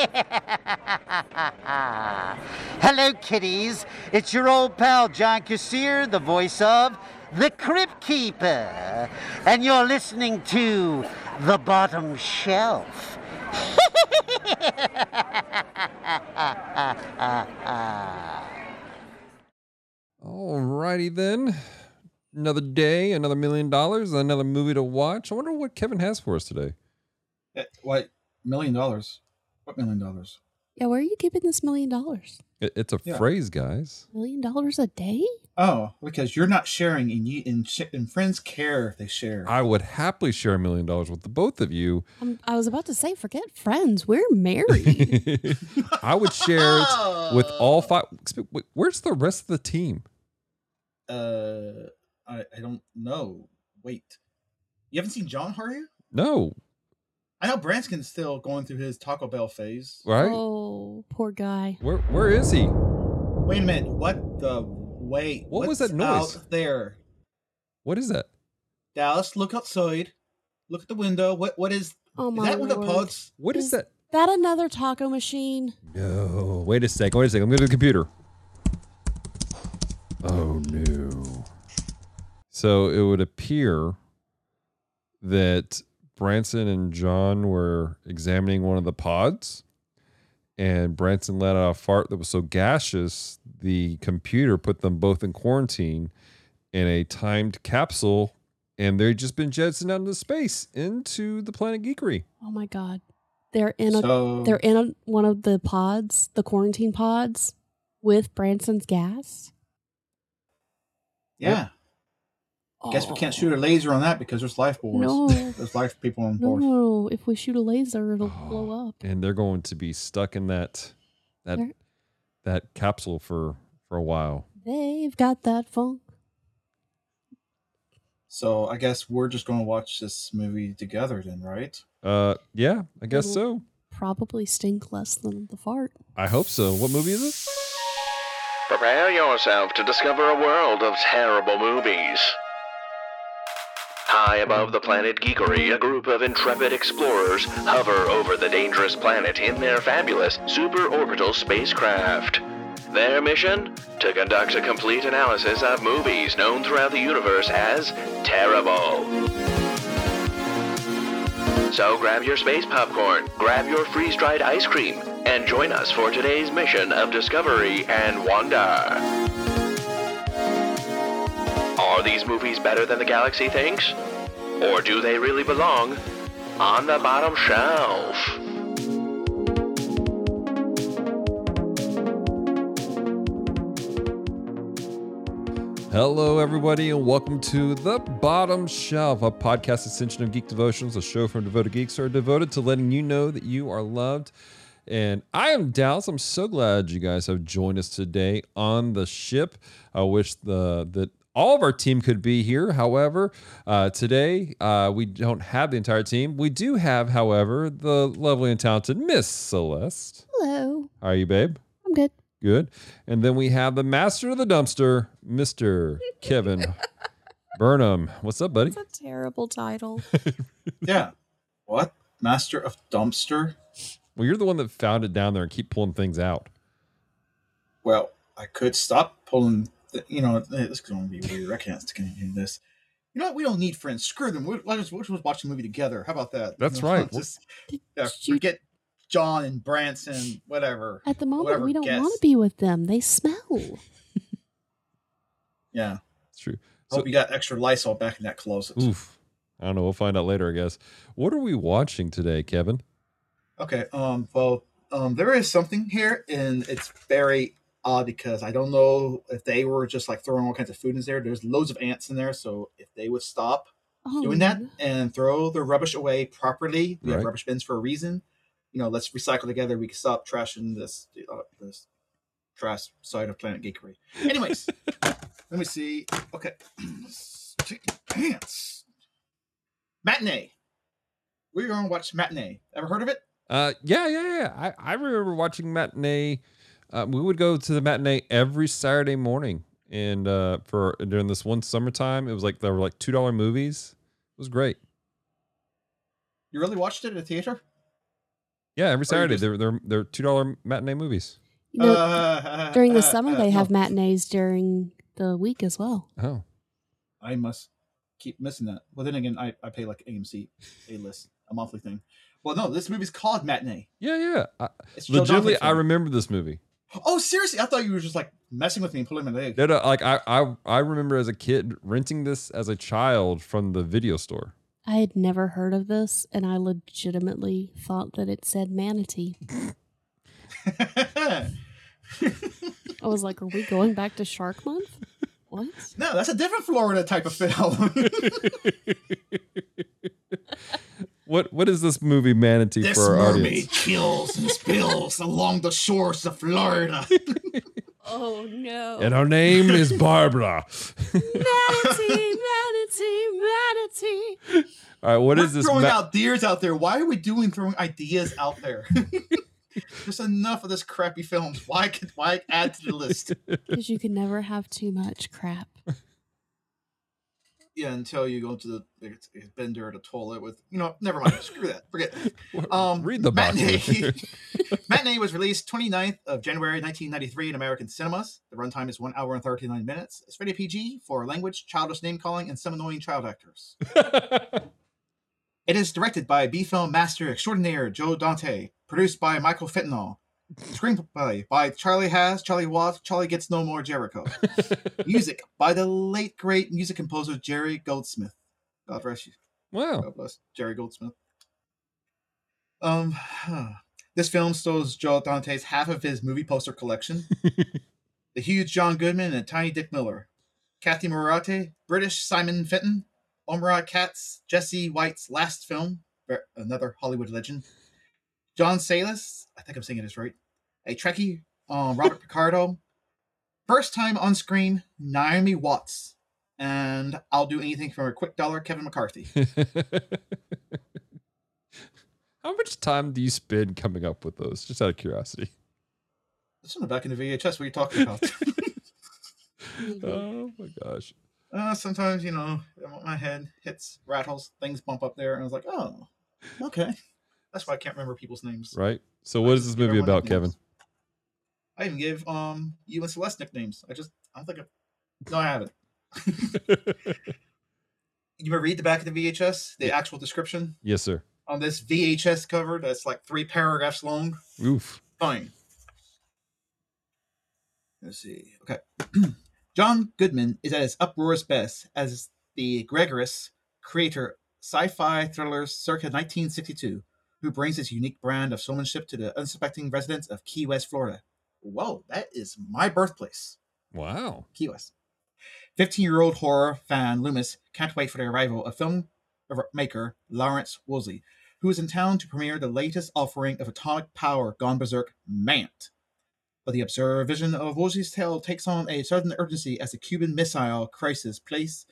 Hello, kiddies. It's your old pal John Kassir, the voice of the Crypt Keeper. And you're listening to The Bottom Shelf. All righty then. Another day, another million dollars, another movie to watch. I wonder what Kevin has for us today. Eh, What million dollars? What million dollars? Yeah, where are you keeping this million dollars? It- it's a Yeah. phrase, guys. Million dollars a day? Oh, because you're not sharing, and you in sh- in friends care if they share. I would happily share a million dollars with the both of you. Um, I was about to say, forget friends. We're married. I would share it with all five. wait, Where's the rest of the team? Uh, I I don't know. Wait, you haven't seen John, are you? No, I know Branson's still going through his Taco Bell phase. right? oh, poor guy. Where Where is he? Wait a minute. What the wait? What was what's that noise? out there? What is that? Dallas, look outside. Look at the window. What what is? Oh my is my that one of the pods? What is Is- that? That another taco machine? No. Wait a second. Wait a second. I'm going to the computer. Oh, no. So it would appear that Branson and John were examining one of the pods, and Branson let out a fart that was so gaseous, the computer put them both in quarantine in a timed capsule, and they've just been jettisoned out into space into the planet Geekery. Oh my god. They're in a so they're in a, one of the pods, the quarantine pods with Branson's gas. yeah. Guess we can't shoot a laser on that because there's life boards. No. There's life people on board. no, if we shoot a laser, it'll Oh. blow up. and they're going to be stuck in that that They're- that capsule for for a while. They've got that funk. So I guess we're just going to watch this movie together then, right? Uh, yeah, I guess so. Probably stink less than the fart. I hope so. What movie is it? Prepare yourself to discover a world of terrible movies. High above the planet Geekery, a group of intrepid explorers hover over the dangerous planet in their fabulous superorbital spacecraft. Their mission? To conduct a complete analysis of movies known throughout the universe as terrible. So grab your space popcorn, grab your freeze dried ice cream, and join us for today's mission of discovery and wonder. Are these movies better than the galaxy thinks? Or do they really belong on the bottom shelf? Hello, everybody, and welcome to The Bottom Shelf, a podcast extension of Geek Devotions, a show from devoted geeks who are devoted to letting you know that you are loved. And I am Dallas. I'm so glad you guys have joined us today on the ship. I wish the that all of our team could be here. However, uh, today uh, we don't have the entire team. We do have, however, the lovely and talented Miss Celeste. Hello. How are you, babe? I'm good. Good. And then we have the master of the dumpster, Mr. Kevin Burnham. What's up, buddy? That's a terrible title. Yeah. what? Master of Dumpster? Well, you're the one that found it down there and keep pulling things out. Well, I could stop pulling. The, you know, this is going to be weird. I can't continue this. You know what? We don't need friends. Screw them. We'll, let's, we'll just watch the movie together. How about that? That's You know, right. Just, Did yeah, you- forget John and Branson, whatever. At the moment, we don't guess. want to be with them. They smell. Yeah. It's true. Hope So, you got extra Lysol back in that closet. oof. I don't know. We'll find out later, I guess. What are we watching today, Kevin? Okay. Um. Well. Um. There is something here, and it's very odd because I don't know if they were just like throwing all kinds of food in there. There's loads of ants in there, so if they would stop Oh, doing that and throw their rubbish away properly, we Right. have rubbish bins for a reason. You know, let's recycle together. We can stop trashing this uh, this trash side of Planet Geekery. Anyways, let me see. Okay, chicken pants. Matinee. We're going to watch Matinee. Ever heard of it? Uh, yeah, yeah, yeah. I, I remember watching matinee. Uh, we would go to the matinee every Saturday morning, and uh, for during this one summertime, it was like there were like two dollar movies. It was great. You really watched it at a theater? Yeah, every Saturday just- they're they're they're two dollar matinee movies. You know, Uh, during the uh, summer uh, they no. have matinees during the week as well. Oh, I must keep missing that. Well, then again, I, I pay like AMC A list, a monthly thing. Well, no, this movie's called Matinee. yeah, yeah. I, legitimately, I remember this movie. Oh, seriously? I thought you were just like messing with me and pulling my leg. No, no, like I, I, I remember as a kid renting this as a child from the video store. I had never heard of this, and I legitimately thought that it said manatee. I was like, "Are we going back to Shark Month?" What? no, that's a different Florida type of film. What, what is this movie Manatee this for our mermaid audience? kills and spills along the shores of Florida. Oh no! And her name is Barbara. manatee, manatee, manatee. All right, what We're is this? throwing ma- out ideas out there. Why are we doing throwing ideas out there? There's enough of this crappy films. Why could why add to the list? Because you can never have too much crap. Yeah, until you go to the it's, it's bender at a toilet with you know. Never mind. Screw that. Forget. it. Um, Read the matinee. matinee was released 29th of January 1993 in American cinemas. The runtime is one hour and 39 minutes. It's rated PG for language, childish name calling, and some annoying child actors. It is directed by B film master extraordinaire Joe Dante, produced by Michael Fentanyl, screenplay by Charlie Haas, Charlie Watts, Charlie Gets No More Jericho, music by the late great music composer Jerry Goldsmith. God rest you. wow. God bless Jerry Goldsmith. Um, this film stole Joe Dante's half of his movie poster collection. the huge John Goodman and tiny Dick Miller, Kathy Morate, British Simon Fenton, Omar Katz, Jesse White's last film, another Hollywood legend. John Salas, I think I'm saying this right. A Trekkie, um, Robert Picardo. First time on screen, Naomi Watts. And I'll do anything for a quick dollar, Kevin McCarthy. How much time do you spend coming up with those? Just out of curiosity. It's in the back in the VHS. What are you talking about? Oh my gosh. uh, sometimes, you know, my head hits, rattles, things bump up there, and I was like, oh, okay. That's why I can't remember people's names. Right. So, what is this movie about, Kevin? I even give um you and Celeste nicknames. I just I don't think I no I haven't. You ever read the back of the VHS, the actual description yes, sir. on this VHS cover that's like three paragraphs long? Oof. Fine. Let's see. Okay. John Goodman is at his uproarious best as the Gregorius creator sci-fi thrillers circa 1962, who brings his unique brand of showmanship to the unsuspecting residents of Key West, Florida. Whoa, that is my birthplace, Wow. Key West. 15-year-old horror fan Loomis can't wait for the arrival of filmmaker Lawrence Woolsey, who is in town to premiere the latest offering of atomic power gone berserk, Mant. But the absurd vision of Woolsey's tale takes on a sudden urgency as the Cuban Missile Crisis place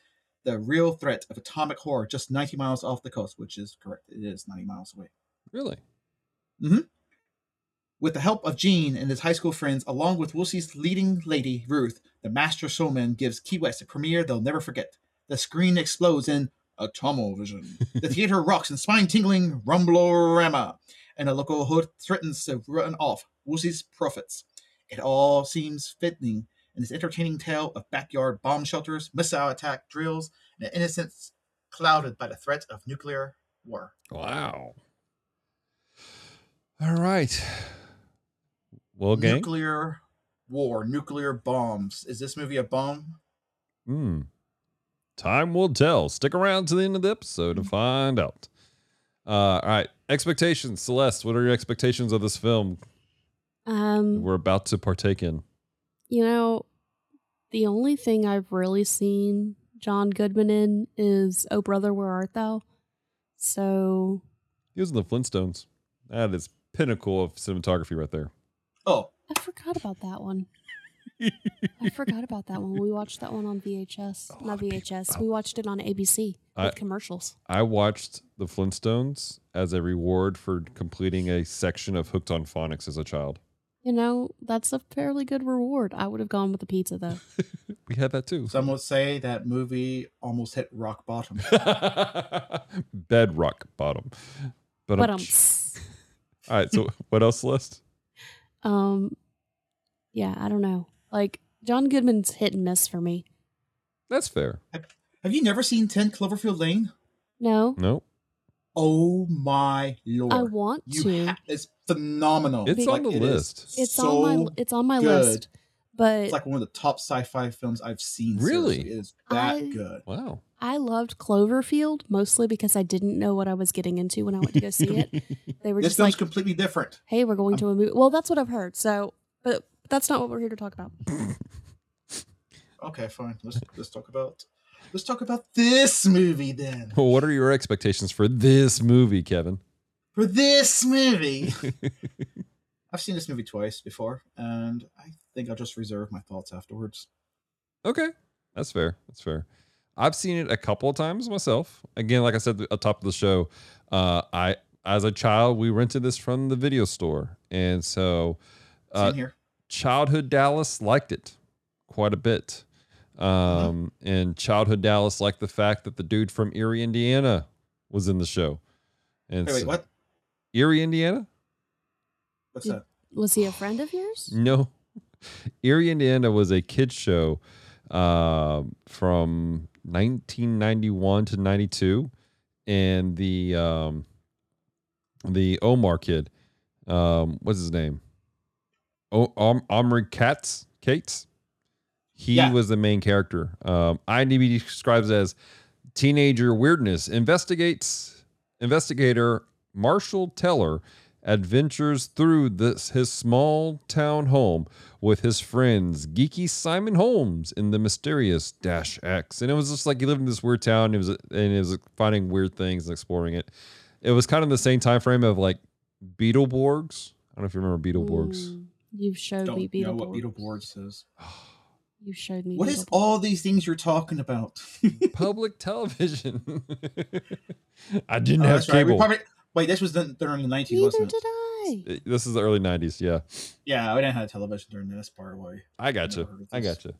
the real threat of atomic horror just 90 miles off the coast, which is correct. It is 90 miles away. Really? Mm-hmm. With the help of Gene and his high school friends, along with Woolsey's leading lady, Ruth, the master showman gives Key West a premiere they'll never forget. The screen explodes in Atomovision. the theater rocks in spine-tingling rumblorama, and a local hood threatens to run off Woolsey's profits. It all seems fitting in this entertaining tale of backyard bomb shelters, missile attack drills, and an innocence clouded by the threat of nuclear war. Wow. All right. Well, gang. Nuclear war, nuclear bombs. Is this movie a bomb? Hmm. Time will tell. Stick around to the end of the episode to find out. Uh, all right. Expectations. Celeste, what are your expectations of this film Um, we're about to partake in? you know, the only thing I've really seen John Goodman in is "Oh Brother, Where Art Thou." So He was in the Flintstones. That is pinnacle of cinematography right there. Oh, I forgot about that one. I forgot about that one. We watched that one on VHS, A not of people- VHS. We watched it on ABC with I- commercials. I watched the Flintstones as a reward for completing a section of Hooked on Phonics as a child. You know, that's a fairly good reward. I would have gone with the pizza though. We had that too. some would say that movie almost hit rock bottom. Bedrock bottom. But, But um, All right. So what else, Celeste? Um, yeah, I don't know. Like John Goodman's hit and miss for me. That's fair. Have you never seen 10 Cloverfield Lane? No, Nope. Oh my lord. I want you to. ha- it's phenomenal. It's on the it is list. it's so on my it's on my good. list, but It's like one of the top sci-fi films I've seen. Really? seriously. It is that I- good. Wow. I loved Cloverfield mostly because I didn't know what I was getting into when I went to go see it. They were This just film's like, completely different. "Hey, we're going to a movie." Well, that's what I've heard. So, but that's not what we're here to talk about. Okay, fine. Let's let's talk about let's talk about this movie then. Well, what are your expectations for this movie, Kevin? For this movie, I've seen this movie twice before, and I think I'll just reserve my thoughts afterwards. Okay, that's fair. That's fair. I've seen it a couple of times myself. Again, like I said at the top of the show, uh, I as a child we rented this from the video store, and so uh, here. childhood Dallas liked it quite a bit. Um, and childhood Dallas liked the fact that the dude from Erie, Indiana, was in the show. And Wait, wait, what? Erie, Indiana? What's Did- that? Was he a friend of yours? No. Erie, Indiana was a kids show um, from 1991 to 92, and the um, the Omar kid, um, what's his name? O- Om- Omri Katz, Cates. He Yeah. was the main character. Um, IMDb describes it as teenager weirdness investigates investigator Marshall Teller adventures through this his small town home with his friends geeky Simon Holmes in the mysterious Dash X and it was just like he lived in this weird town it was and it was finding weird things and exploring it it was kind of the same time frame of like Beetleborgs I don't know if you remember Beetleborgs Mm, you've showed Don't me know what Beetleborgs. Beetleborgs is. You showed me. What is all these things you're talking about? public television I didn't Oh, have that's right. We cable probably- wait, this was done during the 90s, Neither wasn't did it? I. this is the early 90s yeah Yeah, we didn't have television during this part away. I got you. Never heard of I this. got you.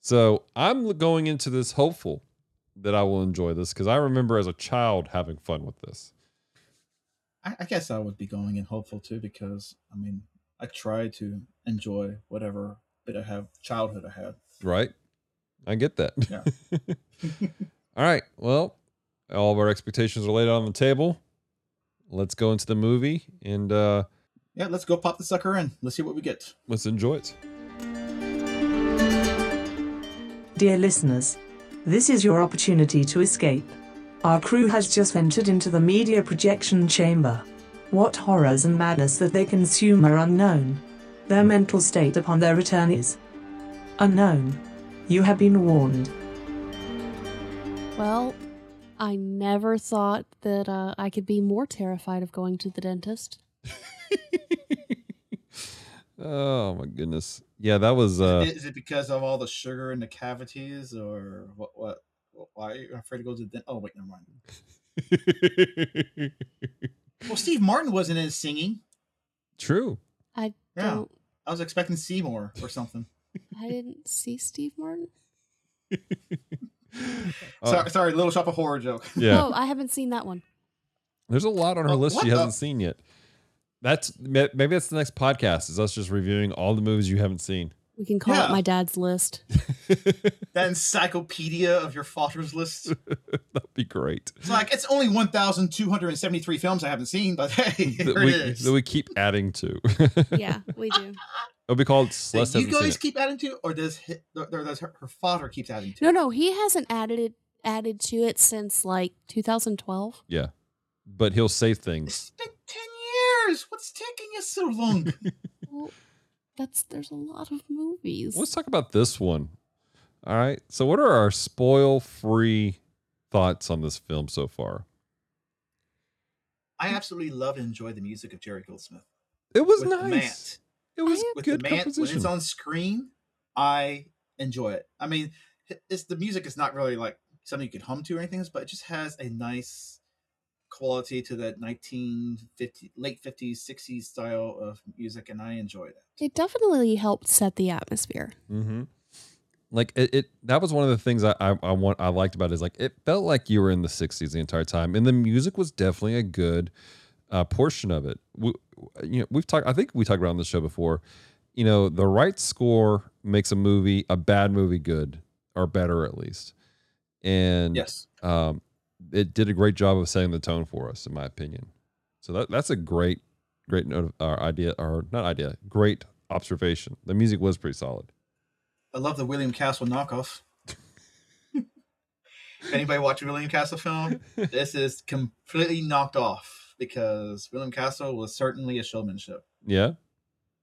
So I'm l- going into this hopeful that I will enjoy this because I remember as a child having fun with this. I, I guess I would be going in hopeful too because I mean I try to enjoy whatever bit I have childhood I had. Right? I get that. Yeah. all right. Well, all of our expectations are laid out on the table. Let's go into the movie and uh, Yeah, let's go pop the sucker in. Let's see what we get. let's enjoy it. Dear listeners, this is your opportunity to escape. Our crew has just entered into the media projection chamber. What horrors and madness that they consume are unknown. Their mental state upon their return is unknown. You have been warned. Well, I never thought that uh, I could be more terrified of going to the dentist. Oh my goodness. Yeah, that was uh is it because of all the sugar in the cavities, or what? What? Why are you afraid to go to the? dentist? Oh wait, never mind. Well, Steve Martin wasn't in singing. True. I Yeah. don't. I was expecting Seymour or something. I didn't see Steve Martin. Oh, sorry, uh, sorry, Little Shop of Horror joke. yeah. Oh, I haven't seen that one. There's a lot on her Oh, list she the- hasn't seen yet. That's maybe that's the next podcast. Is us just reviewing all the movies you haven't seen. We can call Yeah. it my dad's list. That encyclopedia of your father's list. That'd be great. It's like it's only one thousand two hundred and seventy-three films I haven't seen, but hey, That here we, it is. that we keep adding to. Yeah, we do. It'll be called That Celeste you guys keep adding to, or does hi- or does her, her father keeps adding to? No, no, he hasn't added it added to it since like 2012. Yeah, but he'll say It's things. been ten years. What's taking you so long? Well, that's there's a lot of movies. Let's talk about this one. All right. So, what are our spoil-free thoughts on this film so far? I absolutely love and enjoy the music of Jerry Goldsmith. It was With the nice. It was With good the man, when it's on screen, I enjoy it. I mean, it's the music is not really like something you can hum to or anything, but it just has a nice quality to that 1950 late 50s 60s style of music and i enjoy that It definitely helped set the atmosphere. Mm-hmm. Like it, it, that was one of the things I, I, I want, I liked about it is like it felt like you were in the '60s the entire time, and the music was definitely a good uh, portion of it. You know we've talked. I think we talked about on the show before. You know, the right score makes a movie a bad movie good or better at least. And Yes. um, it did a great job of setting the tone for us, in my opinion. So that that's a great, great note, uh, idea, or not idea, great observation. The music was pretty solid. I love the William Castle knockoff. If Anybody watch a William Castle film? This is completely knocked off because William Castle was certainly a showmanship. Yeah,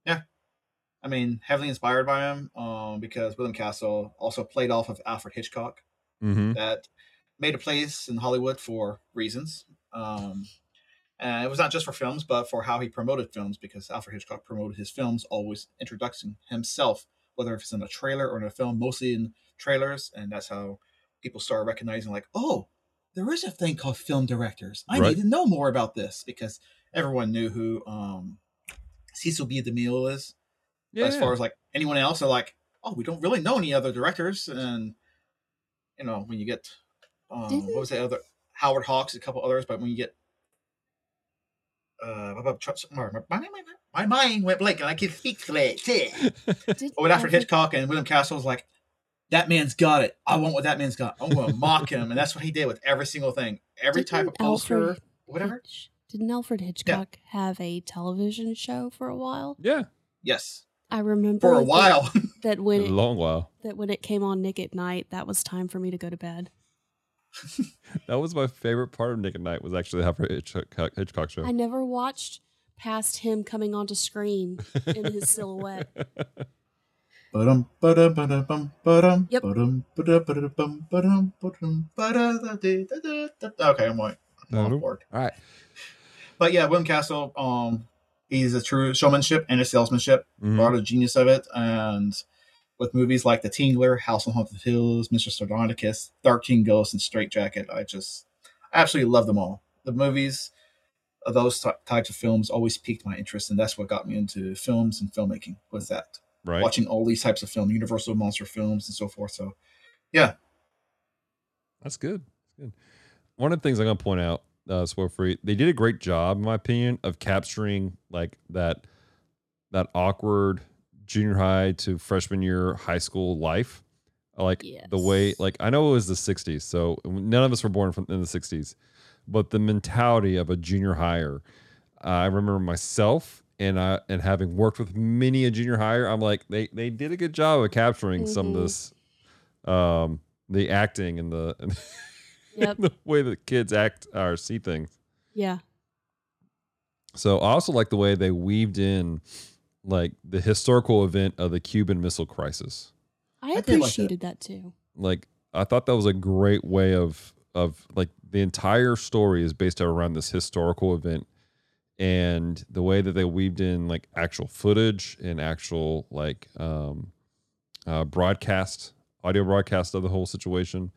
Yeah. I mean, heavily inspired by him, um, because William Castle also played off of Alfred Hitchcock, mm-hmm. that made a place in Hollywood for reasons. Um, and it was not just for films, but for how he promoted films, because Alfred Hitchcock promoted his films always introducing himself, whether if it's in a trailer or in a film, mostly in trailers, and that's how people started recognizing, like, oh, there is a thing called film directors. I Right. need to know more about this because everyone knew who um, Cecil B. DeMille is yeah. as far as like anyone else are like oh we don't really know any other directors and you know when you get um, Didn't- what was the other howard hawks a couple others but when you get uh what about Chuck- my, my, my, my mind went blank and i can speak clearly Did but with alfred Alfred- hitchcock and william castle was like that man's got it i want what that man's got i'm going to mock him and that's what he did with every single thing every type of Didn't poster Alfred whatever Hitch- didn't Alfred Hitchcock have a television show for a while? yeah, yes I remember for a while that when a long while. that when it came on Nick at Night, that was time for me to go to bed. That was my favorite part of Nick at Night was actually the Alfred Hitchcock, Hitchcock show. I never watched past him coming onto screen in his silhouette. Ba-dum, ba-dum, ba-dum, ba-dum, Yep. ba-dum, ba-dum, ba-dum, ba-dum, ba-dum, ba-da-da-dee-da-da-da. Okay, I'm like, I'm on board. All right. But yeah, William Castle, um, he's a true showmanship and a salesmanship, Mhm. part of genius of it. And with movies like The Tingler, House on Haunted Hills, Mr. Sardonicus, Thirteen Ghosts, and Strait Jacket, I just I absolutely love them all. The movies of those ty- types of films always piqued my interest, and that's what got me into films and filmmaking. Was that Right. watching all these types of film, Universal monster films, and so forth. So, yeah, That's good. That's good. One of the things I'm gonna point out, uh, spoil free, they did a great job, in my opinion, of capturing like that that awkward junior high to freshman year high school life. I Like the way, like I know it was the '60s, so none of us were born from in the '60s, but the mentality of a junior higher. I remember myself and I and having worked with many a junior hire, I'm like they they did a good job of capturing some of Mhm. this, um, the acting and the and Yep. the way that kids act or see things. Yeah. So I also like the way they weaved in like the historical event of the Cuban Missile Crisis. I I like that. appreciated that too. Like I thought that was a great way of of like the entire story is based around this historical event and the way that they weaved in like actual footage and actual like um uh broadcast audio broadcast of the whole situation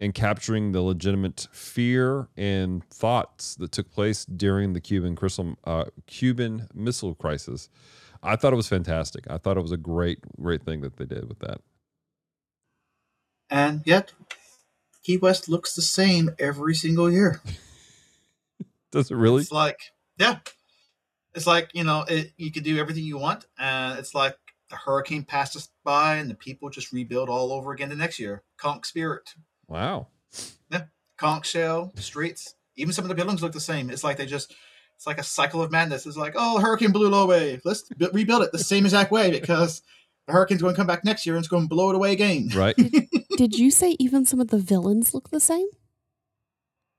and capturing the legitimate fear and thoughts that took place during the Cuban crystal uh, Cuban Missile Crisis. I thought it was fantastic. I thought it was a great, great thing that they did with that. and yet Key West looks the same every single year. Does it really? It's like, yeah, it's like you know, it, you can do everything you want, and it's like the hurricane passed us by, and the people just rebuild all over again the next year. Conch Spirit, Wow. Yeah, conch Shell, streets, even some of the buildings look the same. It's like they just, it's like a cycle of madness. It's like, oh, hurricane blew it away. Let's b- rebuild it the same exact way because the hurricane's going to come back next year and it's going to blow it away again. Right. Did you say even some of the villains look the same?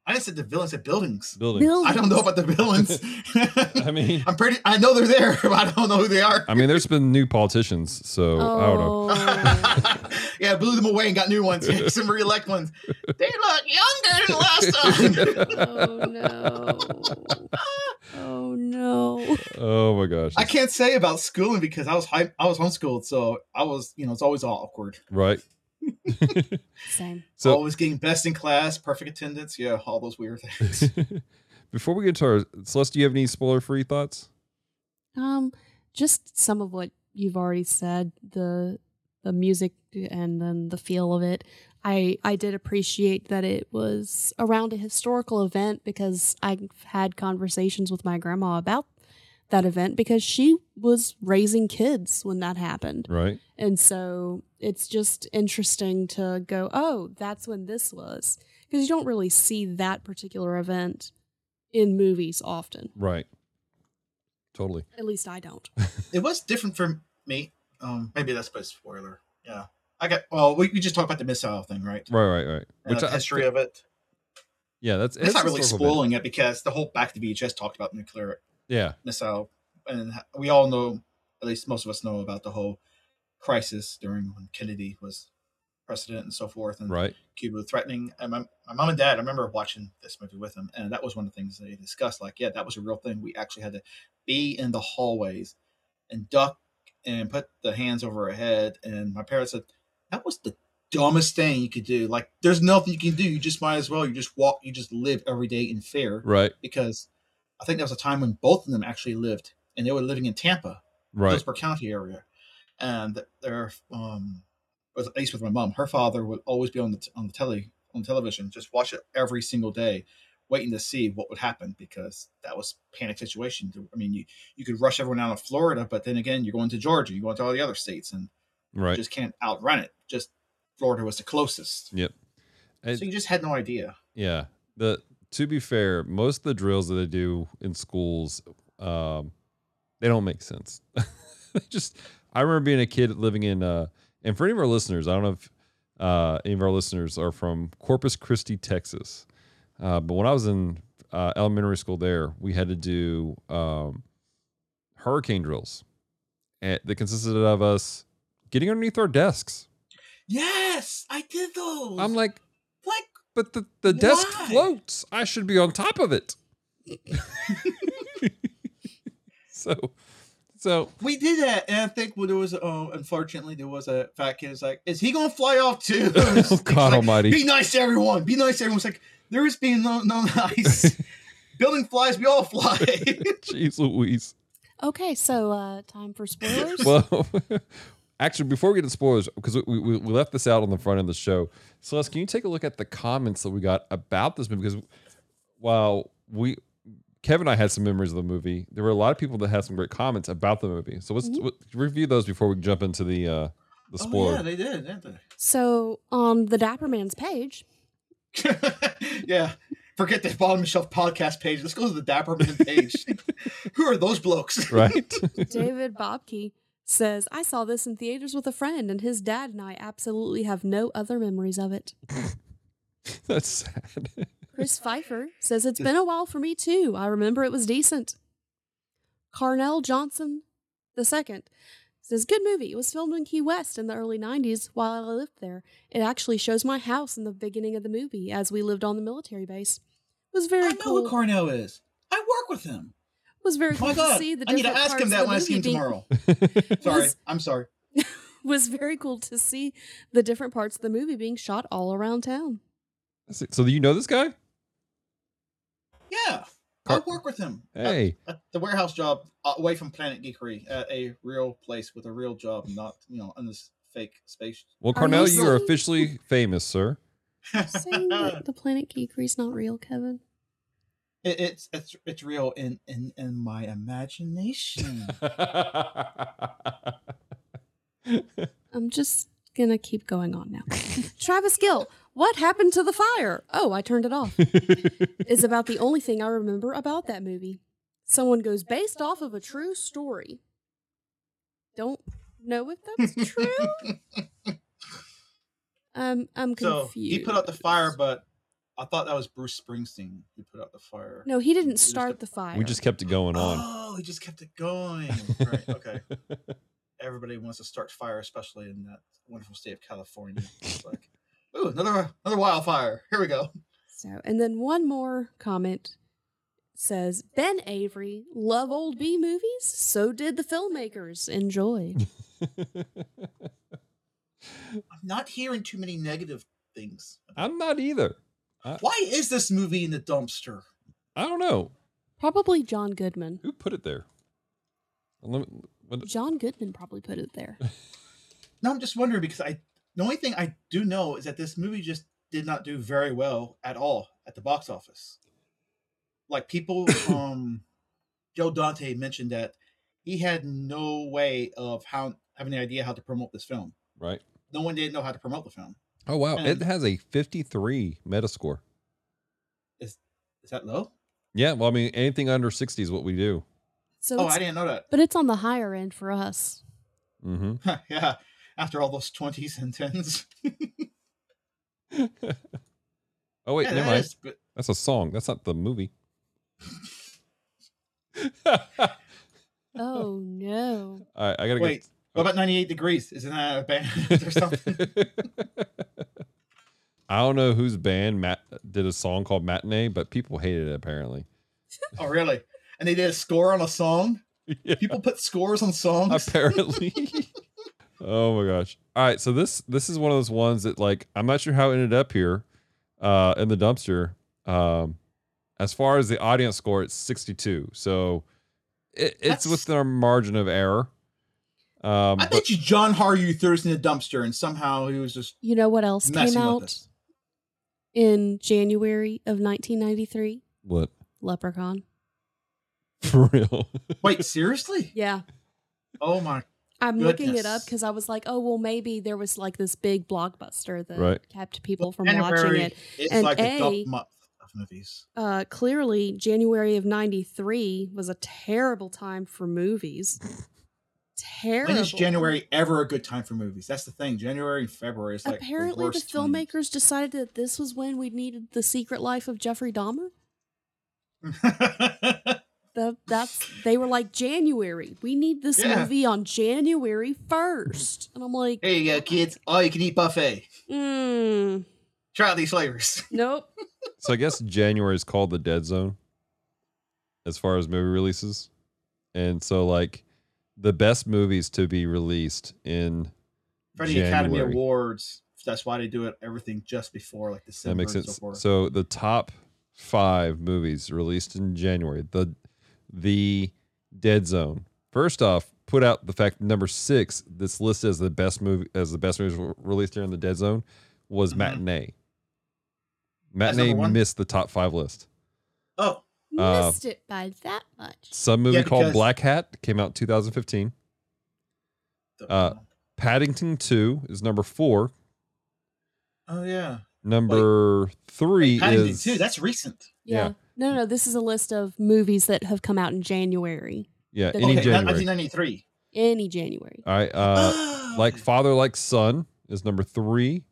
I just said the villains at buildings. Building. Bill- I don't know about the villains. I mean, I'm pretty. I know they're there, but I don't know who they are. I mean, there's been new politicians, so I don't know. Oh. yeah, blew them away and got new ones. Some re-elect ones. They look younger than last time. oh no. Oh no. Oh my gosh. I can't say about schooling because I was high, I was homeschooled, so I was you know it's always awkward. Right. Same. So always getting best in class, perfect attendance. Yeah, all those weird things. before we get to our Celeste, do you have any spoiler free thoughts? Um, just some of what you've already said, the the music and then the feel of it. I I did appreciate that it was around a historical event because I've had conversations with my grandma about that event because she was raising kids when that happened. Right. And so it's just interesting to go, oh, that's when this was. Because you don't really see that particular event in movies often. Right. Totally. At least I don't. it was different for me. Um, maybe that's a spoiler. Yeah, I got. Well, we, we just talked about the missile thing, right? Right. Right. Right. And the I- history of it. Yeah, that's It's not really historical bit. spoiling it because the whole Back to the VHS talked about nuclear Yeah. missile, and we all know, at least most of us know about the whole crisis during when Kennedy was president and so forth, and Right. Cuba threatening. And my, my mom and dad, I remember watching this movie with them, and that was one of the things they discussed. Like, yeah, that was a real thing. We actually had to be in the hallways and duck and put the hands over our head. And my parents said that was the dumbest thing you could do. Like, there's nothing you can do. You just might as well. You just walk. You just live every day in fear. Right. Because I think there was a time when both of them actually lived, and they were living in Tampa, Right. Hillsborough County area, and their um, with, at least with my mom, her father would always be on the t- on the telly on television, just watch it every single day, waiting to see what would happen because that was panic situation. I mean, you you could rush everyone out of Florida, but then again, you're going to Georgia, you're going to all the other states, and you Right. just can't outrun it. Just Florida was the closest, Yep. And- so you just had no idea. Yeah. The to be fair, most of the drills that they do in schools, um, they don't make sense. Just I remember being a kid living in uh and for any of our listeners, I don't know if uh any of our listeners are from Corpus Christi, Texas. Uh, but when I was in uh, elementary school there, we had to do um hurricane drills. And that consisted of us getting underneath our desks. Yes, I did those. I'm like but the, the desk Why? floats. I should be on top of it. so, so We did that, and I think when there was, uh, unfortunately, there was a fat kid. who's like, "Is he gonna fly off too?" It's Oh, like, God Almighty! Be nice to everyone. Be nice to everyone. It's like there is being no no nice. Building flies, we all fly. Jeez Louise. Okay, so uh time for spoilers. Well, actually, before we get to spoilers, because we, we, we left this out on the front end of the show, Celeste, can you take a look at the comments that we got about this movie? Because while we, Kevin and I had some memories of the movie, there were a lot of people that had some great comments about the movie. So let's Mhm. let's review those before we jump into the uh, the spoiler. Oh yeah, they did, didn't they? so on the Dapper Man's page, yeah. Forget the bottom shelf podcast page. Let's go to the Dapper Man page. Who are those blokes? right? David Bobke says, I saw this in theaters with a friend, and his dad and I absolutely have no other memories of it. That's sad. Chris Pfeiffer says, It's been a while for me too. I remember it was decent. Carnell Johnson II says, Good movie. It was filmed in Key West in the early 90s while I lived there. It actually shows my house in the beginning of the movie as we lived on the military base. It was very I know cool. who Cornell is. I work with him. It was very Oh cool my to god! see the I need to different ask him parts that of when I the see him movie being- tomorrow. Sorry, Was- I'm sorry. was very cool to see the different parts of the movie being shot all around town. so do you know this guy? Yeah, Car- I work with him. Hey, at the warehouse job uh, away from Planet Geekery at a real place with a real job, not you know in this fake space. well, Are you you are officially famous, sir. Saying that the Planet Geekery's not real, Kevin. It, it's it's it's real in in in my imagination. I'm just gonna keep going on now. Travis Gill, what happened to the fire? Oh, I turned it off. Is about the only thing I remember about that movie. Someone goes based off of a true story. Don't know if that's true. Um, I'm confused. so confused. he put out the fire, but I thought that was Bruce Springsteen who put out the fire. No, he didn't was start the- the fire. we just kept it going on. Oh, he just kept it going. right. Okay. Everybody wants to start fire, especially in that wonderful state of California. It's like, ooh, another another wildfire. Here we go. So, and then one more comment says Ben Avery, love old B movies? So did the filmmakers. Enjoy. I'm not hearing too many negative things. I'm not either. Why is this movie in the dumpster? I don't know Probably John Goodman. who put it there. Let me- what- John Goodman probably put it there. No, I'm just wondering because I the only thing I do know is that this movie just did not do very well at all at the box office. Like people um Joe Dante mentioned that he had no way of how having an idea how to promote this film. Right. No one didn't know how to promote the film. Oh wow, it has a 53 Metascore. Is is that low? Yeah, well, I mean, anything under 60 is what we do. So oh, I didn't know that. but it's on the higher end for us. Mm-hmm. yeah. After all those twenties and tens. oh wait, yeah, never that mind. is good. That's a song. That's not the movie. Oh no. All right, I gotta Wait, what about 98 degrees? Isn't that a band or something? I don't know whose band Matt did a song called Matinee, but people hated it apparently. oh, really? And they did a score on a song? Yeah. People put scores on songs? apparently. oh my gosh. All right, so this this is one of those ones that like I'm not sure how it ended up here uh in the dumpster. Um as far as the audience score it's 62. So it, it's That's- within our margin of error. Um I but bet you John Haryu threw this in the dumpster and somehow he was just You know what else came out in January of 1993? what? Leprechaun. For real. Wait, seriously? Yeah. Oh my I'm looking it up because I was like, oh well, maybe there was like this big blockbuster that Right. kept people from watching it. It's And like a, A- dump month of movies. Uh, clearly, January of '93 was a terrible time for movies. Terrible. When is January ever a good time for movies? That's the thing. January and February is like Apparently, the, the, worst times. filmmakers decided that this was when we needed the Secret Life of Jeffrey Dahmer. The, that's they were like January. We need this Yeah. movie on January first, and I'm like, Here you go, kids. All you can eat buffet. mm, Try out these flavors. nope. so I guess January is called the dead zone as far as movie releases. And so like the best movies to be released in For the Academy Awards. That's why they do it everything just before like That December makes sense. so. So the top five movies released in January. The the Dead Zone. First off, put out the fact number six that's listed as the best movie as the best movies re- released during the Dead Zone was Mhm. Matinee. Matinee missed the top five list. oh, Uh, Missed it by that much. Some movie Yeah, called Black Hat came out in 2015. the- Uh, Paddington 2 is number four. oh yeah. Number three Paddington is too. That's recent. Yeah. Yeah. No, no, no. This is a list of movies that have come out in January. yeah, the- any okay, January. 1993. Any January. All right, uh, like. Father Like Son is number three.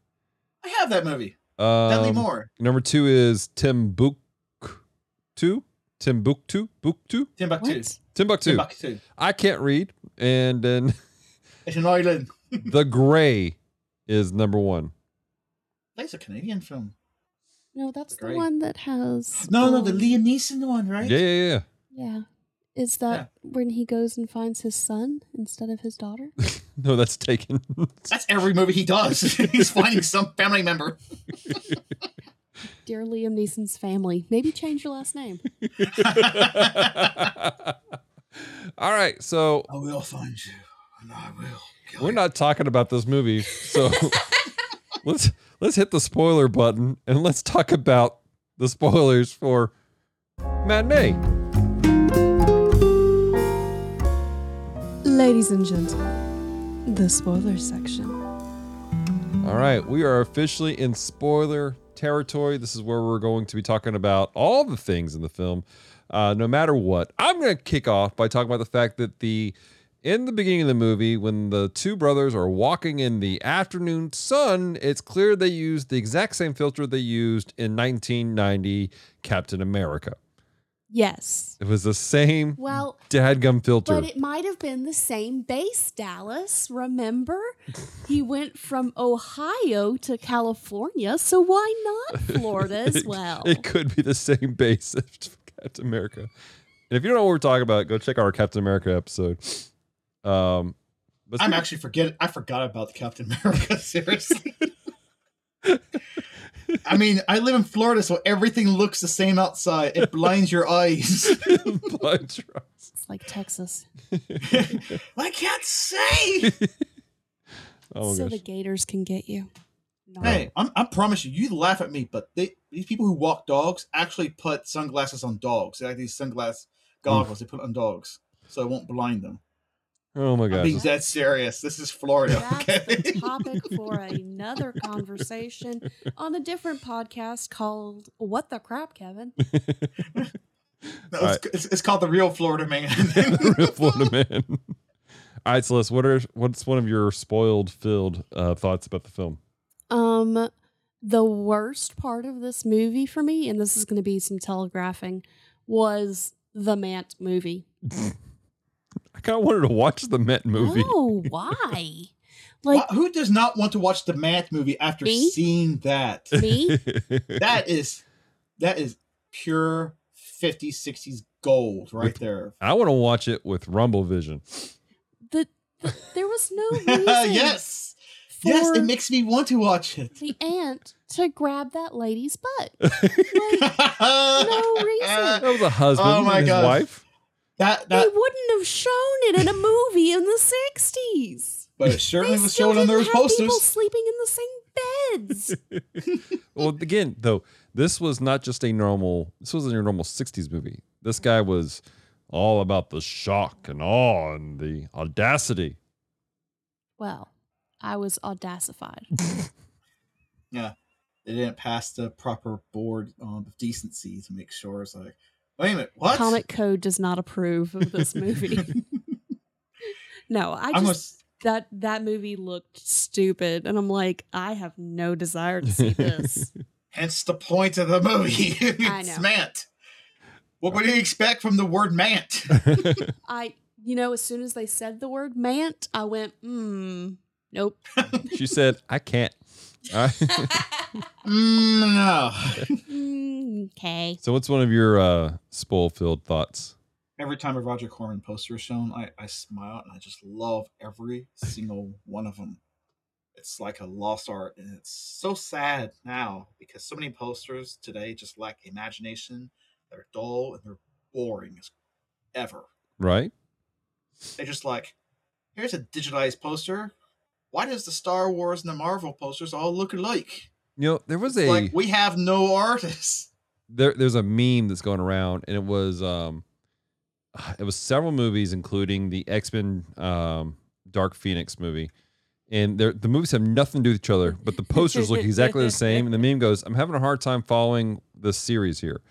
I have that movie. Dudley Um, Moore. number two is Timbuktu. Timbuktu, Buktu, Timbuktu. What? Timbuktu. Timbuktu. I can't read. And then It's an island. The Grey is number one. That's a Canadian film. No, that's the Great. one that has. No, no, the um, Liam Neeson one, right? Yeah, yeah, yeah. Yeah. Is that when he goes and finds his son instead of his daughter? No, that's taken. That's every movie he does. He's finding some family member. Dear Liam Neeson's family. Maybe change your last name. All right, so I will find you, and I will. kill we're you. not talking about this movie. So let's let's hit the spoiler button and let's talk about the spoilers for Matinee. Ladies and gentlemen, the spoiler section. All right, we are officially in spoiler territory. This is where we're going to be talking about all the things in the film, uh, no matter what. I'm going to kick off by talking about the fact that the in the beginning of the movie, when the two brothers are walking in the afternoon sun, it's clear they used the exact same filter they used in 1990 Captain America. Yes. It was the same Well, dadgum filter. but it might have been the same base, Dallas. Remember? he went from Ohio to California, so why not Florida as It- well? It could be the same base as Captain America. And if you don't know what we're talking about, go check out our Captain America episode. Um, but I'm actually forget. I forgot about the Captain America. Seriously. I mean, I live in Florida, so everything looks the same outside. It blinds your eyes. Blind trust. it's like Texas. I can't say. Oh so gosh. the gators can get you. No. Hey, I'm, I promise you, you laugh at me, but they, these people who walk dogs actually put sunglasses on dogs. They like these sunglasses goggles mm. they put on dogs, so it won't blind them. Oh my I'm gosh. being dead serious. This is Florida. That's Okay. the topic for another conversation on a different podcast called What the Crap, Kevin? No, it's, it's, it's called the real Florida man. The real Florida man. All right, Celeste, what are what's one of your spoiled filled uh, thoughts about the film? Um, the worst part of this movie for me, and this is going to be some telegraphing, was the Mant movie. I kind of wanted to watch the Met movie. Oh, why? Like Wha- Who does not want to watch the Math movie after Me? seeing that? me? that is that is pure 50s 60s gold right With- there I want to watch it with Rumble Vision. The, the there was no reason. yes For yes it makes me want to watch it the ant to grab that lady's butt. Like, no reason. That was a husband Oh my and his gosh. wife. That They wouldn't have shown it in a movie in the '60s. but it They certainly was still shown on didn't those have People sleeping in the same beds. Well, again, though, this was not just a normal. This wasn't your normal '60s movie. This guy was all about the shock and awe and the audacity. well, I was audacified. yeah they didn't pass the proper board um, of decency to make sure it's like wait a minute what Comic Code does not approve of this movie. no, I I'm just that that movie looked stupid, and I'm like, I have no desire to see this. hence the point of the movie I it's know. mant what would you expect from the word mant I, you know, as soon as they said the word "mant," I went, hmm, nope. she said, "I can't." Uh, Mm, no Mm, okay. so, what's one of your uh, spoil-filled thoughts? every time a Roger Corman poster is shown, I, I smile and I just love every single one of them. It's like a lost art, and it's so sad now because so many posters today just lack imagination. They're dull and they're boring as ever. Right? They're just like, here's a digitized poster. Why does the Star Wars and the Marvel posters all look alike? You know, there was It's a like we have no artists. there. There's a meme that's going around, and it was um, it was several movies, including the X Men um, Dark Phoenix movie. And they're, the movies have nothing to do with each other, but the posters look exactly the same. And the meme goes, "I'm having a hard time following the series here."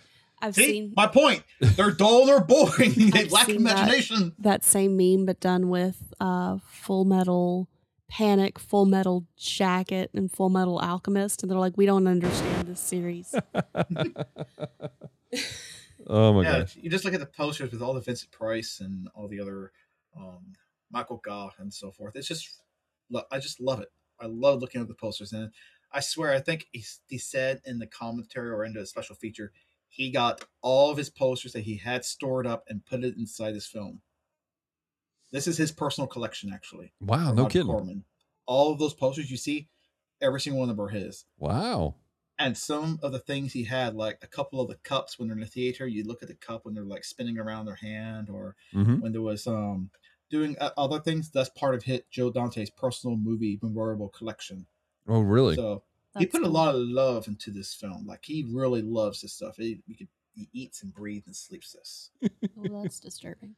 I've See, seen my point. They're dull they're boring. they I've lack seen that. imagination. that same meme, but done with uh, Full Metal Panic, Full Metal Jacket, and Full Metal Alchemist, and they're like, we don't understand this series. Oh my god yeah, gosh! you just look at the posters with all the Vincent Price and all the other um, Michael Gough and so forth. It's just, I just love it. I love looking at the posters, and I swear, I think he, he said in the commentary or into a special feature, he got all of his posters that he had stored up and put it inside his film. This is his personal collection, actually. Wow, no Roger kidding. Corman. All of those posters you see, every single one of them are his Wow. and some of the things he had, like a couple of the cups when they're in the theater, you look at the cup when they're like spinning around their hand, or hmm when there was um doing uh, other things. That's part of hit Joe Dante's personal movie memorable collection. Oh, really? So he That's put a lot of love into this film. Like he really loves this stuff. He, he could he eats and breathes and sleeps this. well, that's disturbing.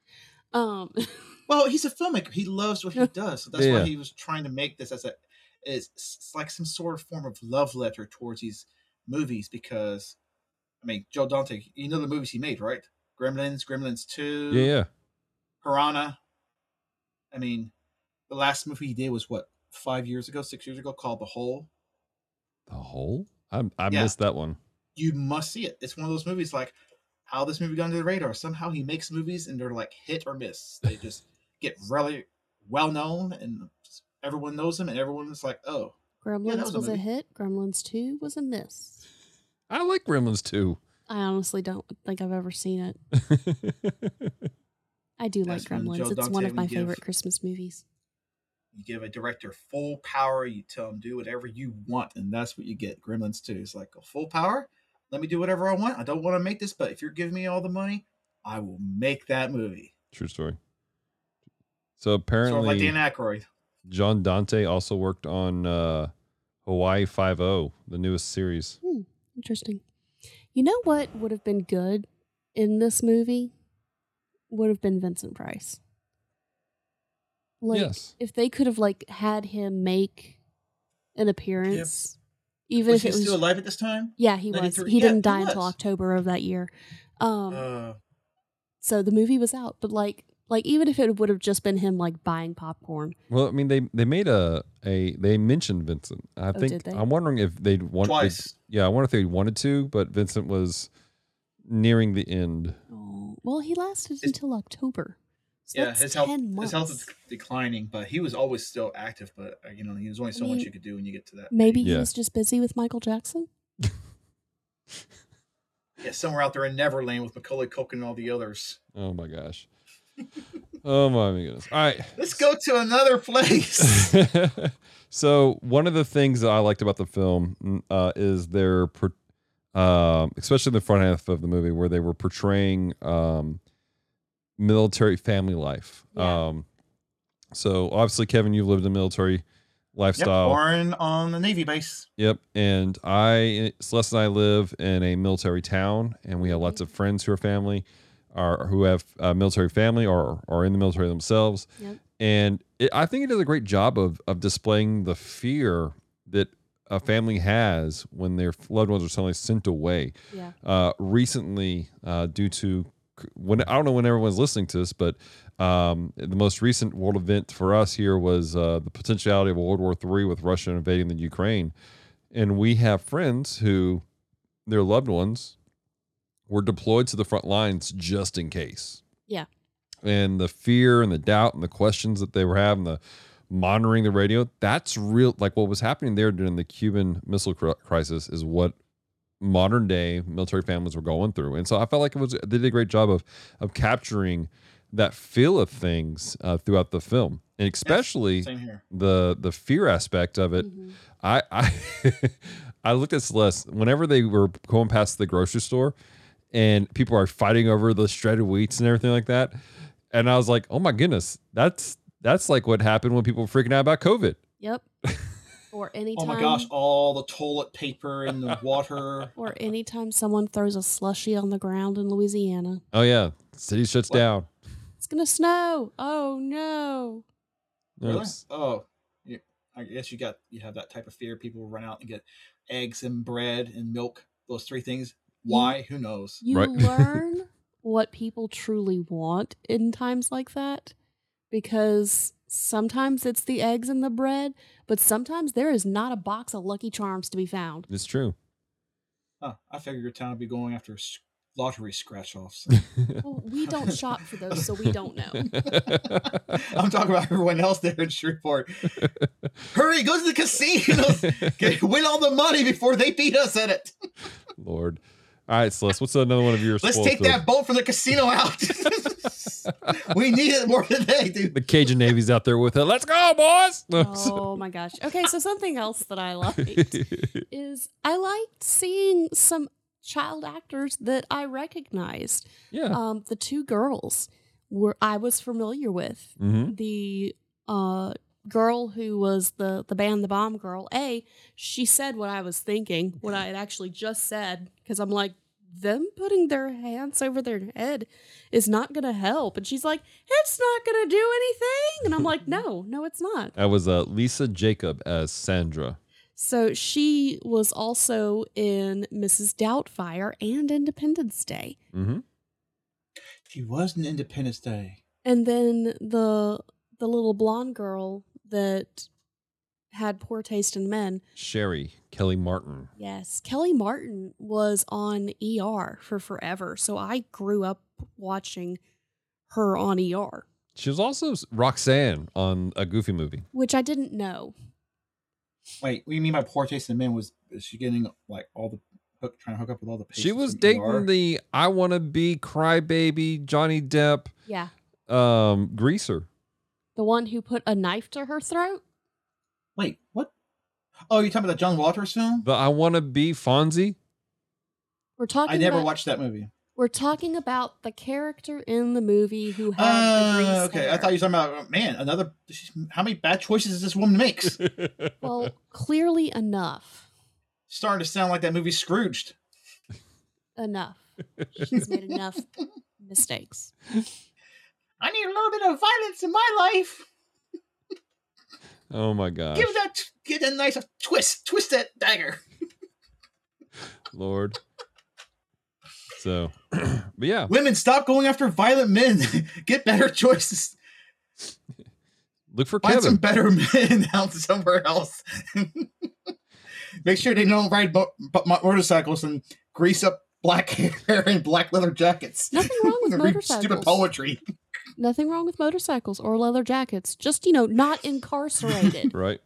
Um, Well, he's a filmmaker. He loves what he does. So that's Yeah. why he was trying to make this as a is it's like some sort of form of love letter towards these movies because I mean Joe Dante, you know the movies he made, right? Gremlins, Gremlins 2, yeah, yeah. Piranha. I mean, the last movie he did was what, five years ago, six years ago, called The Hole. The Hole? I I Yeah. missed that one. You must see it. It's one of those movies like how this movie got under the radar. Somehow he makes movies and they're like hit or miss. They just get really well known and everyone knows them and everyone's like, oh, Gremlins was a was a movie. hit. Gremlins Two was a miss. I like Gremlins 2. I honestly don't think I've ever seen it. I do like That's when Gremlins. Joe It's one of my would give- favorite Christmas movies. you give a director full power, you tell him do whatever you want, and that's what you get. Gremlins 2 is like a full power. Let me do whatever I want. I don't want to make this, but if you're giving me all the money, I will make that movie. True story. So Sort of apparently, like Dan Aykroyd. John Dante also worked on uh, Hawaii Five O, the newest series. Interesting. You know what would have been good in this movie? would have been Vincent Price. Like yes. if they could have like had him make an appearance, even was if he it was still alive at this time? yeah, he was. He Yeah, didn't he die until. October of that year. Um, Uh, so the movie was out, but like like even if it would have just been him like buying popcorn, Well, I mean, they they made a a they mentioned Vincent. I Oh, think did they? I'm wondering if they'd want they- twice. yeah, I wonder if they wanted to, but Vincent was nearing the end. oh well, he lasted His- until October. So yeah, his health 10 his health is declining, but he was always still active. But uh, you know, there's only so mean, much you could do when you get to that. Maybe age. he Yeah. was just busy with Michael Jackson. yeah, somewhere out there in Neverland with Macaulay Culkin and all the others. Oh my gosh. oh my goodness. All right. Let's go to another place. so one of the things that I liked about the film mm, uh, is their, per- um, especially the front half of the movie, where they were portraying um, military family life. Yeah. Um, so obviously, Kevin, you've lived a military yep, lifestyle. born on the Navy base. Yep. And I, Celeste and I live in a military town, and we have lots of friends who are family, are who have uh, military family or are in the military themselves. Yep. And it, I think it does a great job of of displaying the fear that a family has when their loved ones are suddenly sent away. Yeah. Uh, recently, uh, due to when I don't know when everyone's listening to this, but um, the most recent world event for us here was uh, the potentiality of World War III with Russia invading the Ukraine, and we have friends who their loved ones were deployed to the front lines just in case. Yeah. And the fear and the doubt and the questions that they were having, the monitoring the radio, that's real. Like what was happening there during the Cuban Missile Crisis is what modern day military families were going through. And so I felt like it was they did a great job of of capturing that feel of things uh, throughout the film, and especially Same here. the the fear aspect of it. Mhm. I I I looked at Celeste whenever they were going past the grocery store, and people are fighting over the shredded wheats and everything like that, and I was like, oh my goodness, that's that's like what happened when people were freaking out about COVID. Yep. or Oh my gosh, all the toilet paper and the water. Or anytime someone throws a slushy on the ground in Louisiana. Oh yeah, city shuts What? down. It's gonna snow. Oh no. Really? Oh, I guess you got you have that type of fear. People run out and get eggs and bread and milk. Those three things. Why? Who knows? You Right. learn what people truly want in times like that because sometimes it's the eggs and the bread, but sometimes there is not a box of Lucky Charms to be found. It's true. Huh, I figured your town would be going after lottery scratch offs. Well, we don't shop for those, so we don't know. I'm talking about everyone else there in Shreveport. Hurry, go to the casinos. Get, win all the money before they beat us at it. Lord. All right, Celeste, what's another one of yours? Let's take that boat from the casino out. we need it more today, dude. The Cajun Navy's out there with it. Let's go, boys. Oh my gosh. Okay, so something else that I liked is I liked seeing some child actors that I recognized. yeah. Um, the two girls were I was familiar with. hmm The uh girl who was the the band the bomb girl. A, she said what I was thinking, what I had actually just said, because I'm like, them putting their hands over their head is not gonna help. And she's like, it's not gonna do anything. And I'm like, no, no, it's not. That was uh, Lisa Jakub as Sandra. So she was also in Mrs. Doubtfire and Independence Day. Mm-hmm. She was in Independence Day. And then the the little blonde girl that had poor taste in men. Sherry Kellie Martin. Yes, Kellie Martin was on ER for forever. So I grew up watching her on ER, She was also Roxanne on a Goofy movie. which I didn't know. Wait, what do you mean by poor taste in men? Was is she getting like all the hook, trying to hook up with all the? People? She was dating ER? the I Want to Be Crybaby Johnny Depp Yeah. um, greaser. The one who put a knife to her throat? Wait, what? Oh, you're talking about the John Walters film? The I Want to Be Fonzie. We're talking I never about, watched that movie. We're talking about the character in the movie who had the Uh, grease okay, I thought you were talking about man. Another. How many bad choices does this woman makes? Well, clearly enough. Starting to sound like that movie Scrooged. Enough. She's made enough mistakes. I need a little bit of violence in my life. Oh my god! Give that, give a nice twist, twist that dagger. Lord. So, but yeah, Women, stop going after violent men. Get better choices. look for Find some better men out somewhere else. Make sure they don't ride mo- mo- motorcycles and grease up black hair and black leather jackets. Nothing wrong with motorcycles. Stupid poetry. Nothing wrong with motorcycles or leather jackets. Just, you know, not incarcerated. Right.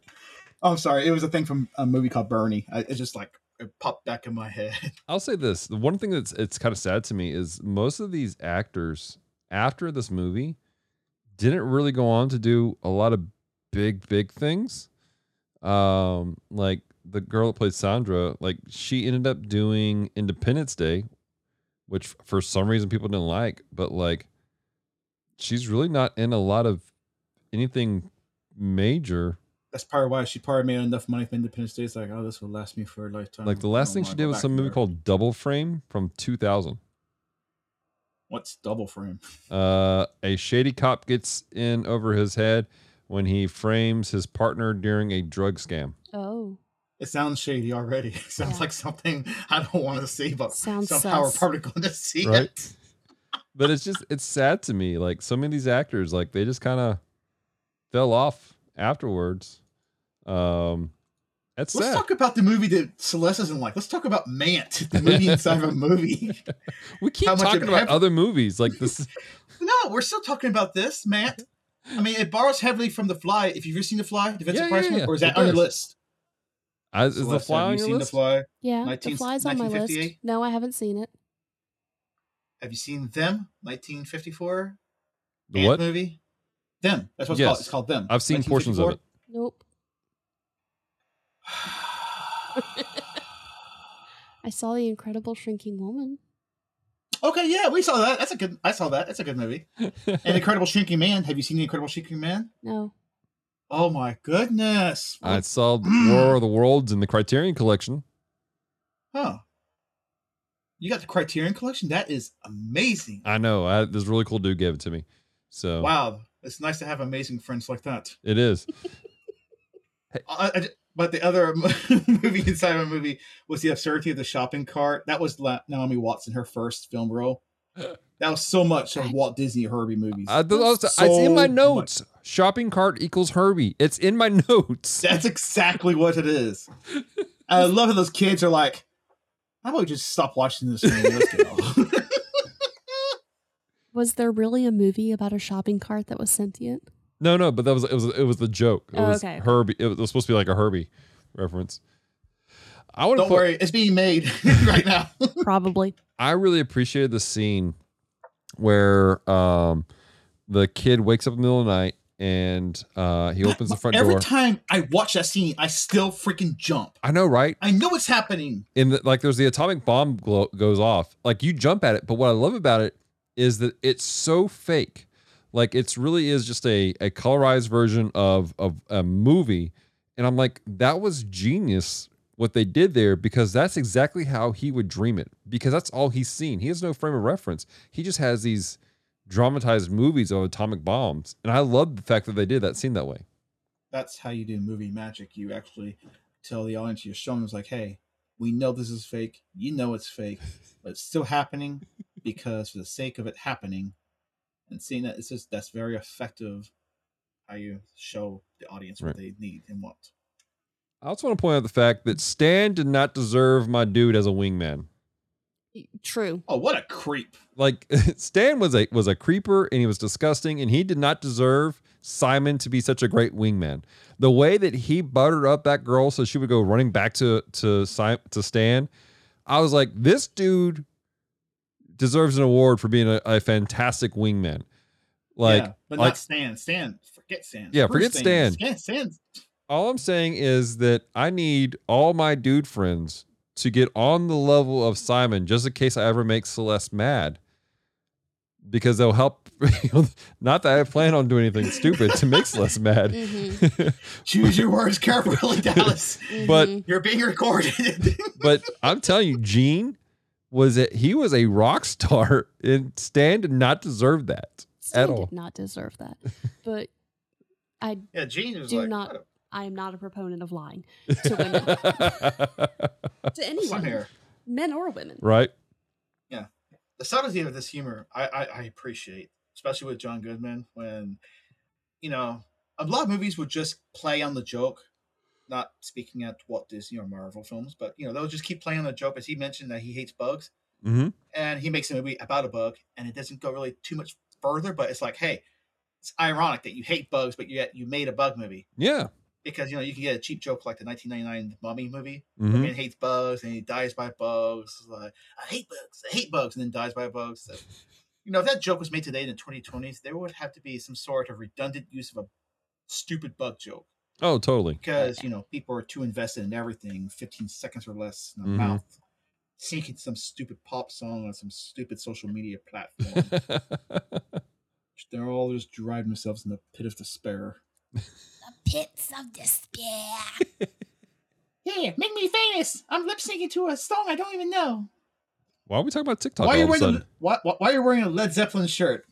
Oh, I'm sorry. It was a thing from a movie called Bernie. It just like it popped back in my head. I'll say this: the one thing that's it's kind of sad to me is most of these actors after this movie didn't really go on to do a lot of big, big things. Um, like the girl that played Sandra, like she ended up doing Independence Day, which for some reason people didn't like, but like she's really not in a lot of anything major. That's probably why she probably made enough money for Independence Day. It's like, oh, this will last me for a lifetime. Like the last thing she did was back some movie called Double Frame from 2000. What's Double Frame? Uh, a shady cop gets in over his head when he frames his partner during a drug scam. oh. It sounds shady already. It sounds Yeah. like something I don't want to see, but Sounds somehow we're probably going to see Right. it. But it's just it's sad to me. Like so many of these actors, like they just kind of fell off afterwards. Um, that's Let's sad. talk about the movie that Celeste doesn't like. Let's talk about Mant, the movie inside of a movie. we keep how talking about have- other movies like this. No, we're still talking about this, Mant. I mean, it borrows heavily from The Fly. If you've ever seen The Fly, the Vincent Yeah, Price yeah, yeah, or is it that on your list? I, is the fly have on you your seen list? The Fly? Yeah, 19 the fly's on my list. No, I haven't seen it. Have you seen Them, 1954? The Ant what? movie? Them. That's what it's Yes. called. It's called Them. I've seen portions of it. Nope. I saw The Incredible Shrinking Woman. Okay, yeah, we saw that. That's a good. I saw that. That's a good movie. And Incredible Shrinking Man. Have you seen The Incredible Shrinking Man? No. Oh my goodness. I saw War of the Worlds in the Criterion Collection. Huh. You got the Criterion Collection? That is amazing. I know. I, this really cool dude gave it to me. So Wow, it's nice to have amazing friends like that. it is. Uh, I, I- but the other movie inside of a movie was the absurdity of the shopping cart. That was La- Naomi Watts in her first film role. That was so much of Walt Disney Herbie movies. I, th- I was- it's in my So notes. Shopping cart equals Herbie. It's in my notes. That's exactly what it is. I love how those kids are like, "How about we just stop watching this movie? Let's go." Was there really a movie about a shopping cart that was sentient? No, no, but that was it was it was the joke. It Oh, was okay. Herbie. It was supposed to be like a Herbie reference. I want to Don't put, worry, it's being made right now. Probably. I really appreciated the scene where um the kid wakes up in the middle of the night and uh he opens the front Every door. Every time I watch that scene, I still freaking jump. I know, right? I know what's happening. in the, like there's the atomic bomb glow, goes off like you jump at it but what i love about it is that it's so fake like it's really is just a, a colorized version of of a movie. And i'm like that was genius what they did there because that's exactly how he would dream it because that's all he's seen. He has no frame of reference. He just has these dramatized movies of atomic bombs. And i love the fact that they did that scene that way. That's how you do movie magic. You actually tell the audience you're showing them, it's like, hey, we know this is fake. You know it's fake, but it's still happening because for the sake of it happening and seeing that it's just that's very effective how you show the audience what they need and want. i also want to point out the fact that stan did not deserve my dude as a wingman True. Oh, what a creep. like Stan was a was a creeper and he was disgusting and he did not deserve Simon to be such a great wingman. The way that he buttered up that girl so she would go running back to to Si- to Stan, I was like, this dude deserves an award for being a, a fantastic wingman. Like, yeah, but like not Stan. Stan, forget Stan. Yeah, Screw forget Stan. Stan. Stan's all I'm saying is that I need all my dude friends to get on the level of Simon just in case I ever make Celeste mad. Because they'll help. Not that I plan on doing anything stupid to make Celeste mad. Mm-hmm. choose your words carefully, Dallas. but mm-hmm. You're being recorded. but I'm telling you, Gene was it he was a rock star and Stan did not deserve that. Stan all. did not deserve that. But I Yeah, Gene was Do like, not- "What I am not a proponent of lying to women, to anyone, men or women. right? Yeah, the subtlety of this humor I, I I appreciate, especially with John Goodman when you know a lot of movies would just play on the joke. Not speaking at Walt Disney or Marvel films, but you know they'll just keep playing on the joke. As he mentioned that he hates bugs, Mm-hmm. and he makes a movie about a bug, and it doesn't go really too much further. But it's like, hey, it's ironic that you hate bugs, but yet you made a bug movie Yeah. because you know you can get a cheap joke like the 1999 Mummy movie. Mhm. The man hates bugs and he dies by bugs. Like I hate bugs, I hate bugs, and then dies by bugs. So, you know, if that joke was made today in the 2020s, there would have to be some sort of redundant use of a stupid bug joke Oh, totally. because you know people are too invested in everything. 15 seconds or less in the Mhm. mouth, singing some stupid pop song on some stupid social media platform. They're all just driving themselves in the pit of despair. The pits of despair. Yeah, make me famous. I'm lip syncing to a song I don't even know. Why are we talking about TikTok Why are, all you of a wearing sudden? a, why, why, why are you wearing a Led Zeppelin shirt?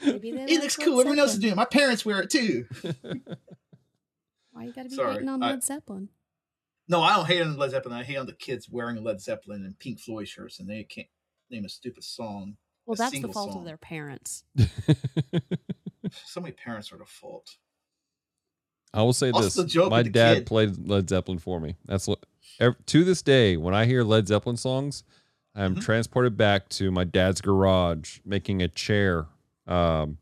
Maybe It looks Led cool. Everyone else is doing it. My parents wear it too. Why you gotta be Sorry, hating on I- Led Zeppelin? No, I don't hate on Led Zeppelin. I hate on the kids wearing Led Zeppelin and Pink Floyd shirts, and they can't name a stupid song. Well, a that's the fault song. of their parents. So many parents are the fault. I will say Also this: joke my dad kid. played Led Zeppelin for me. That's what. To this day, when I hear Led Zeppelin songs, I'm Mhm. transported back to my dad's garage making a chair. Um,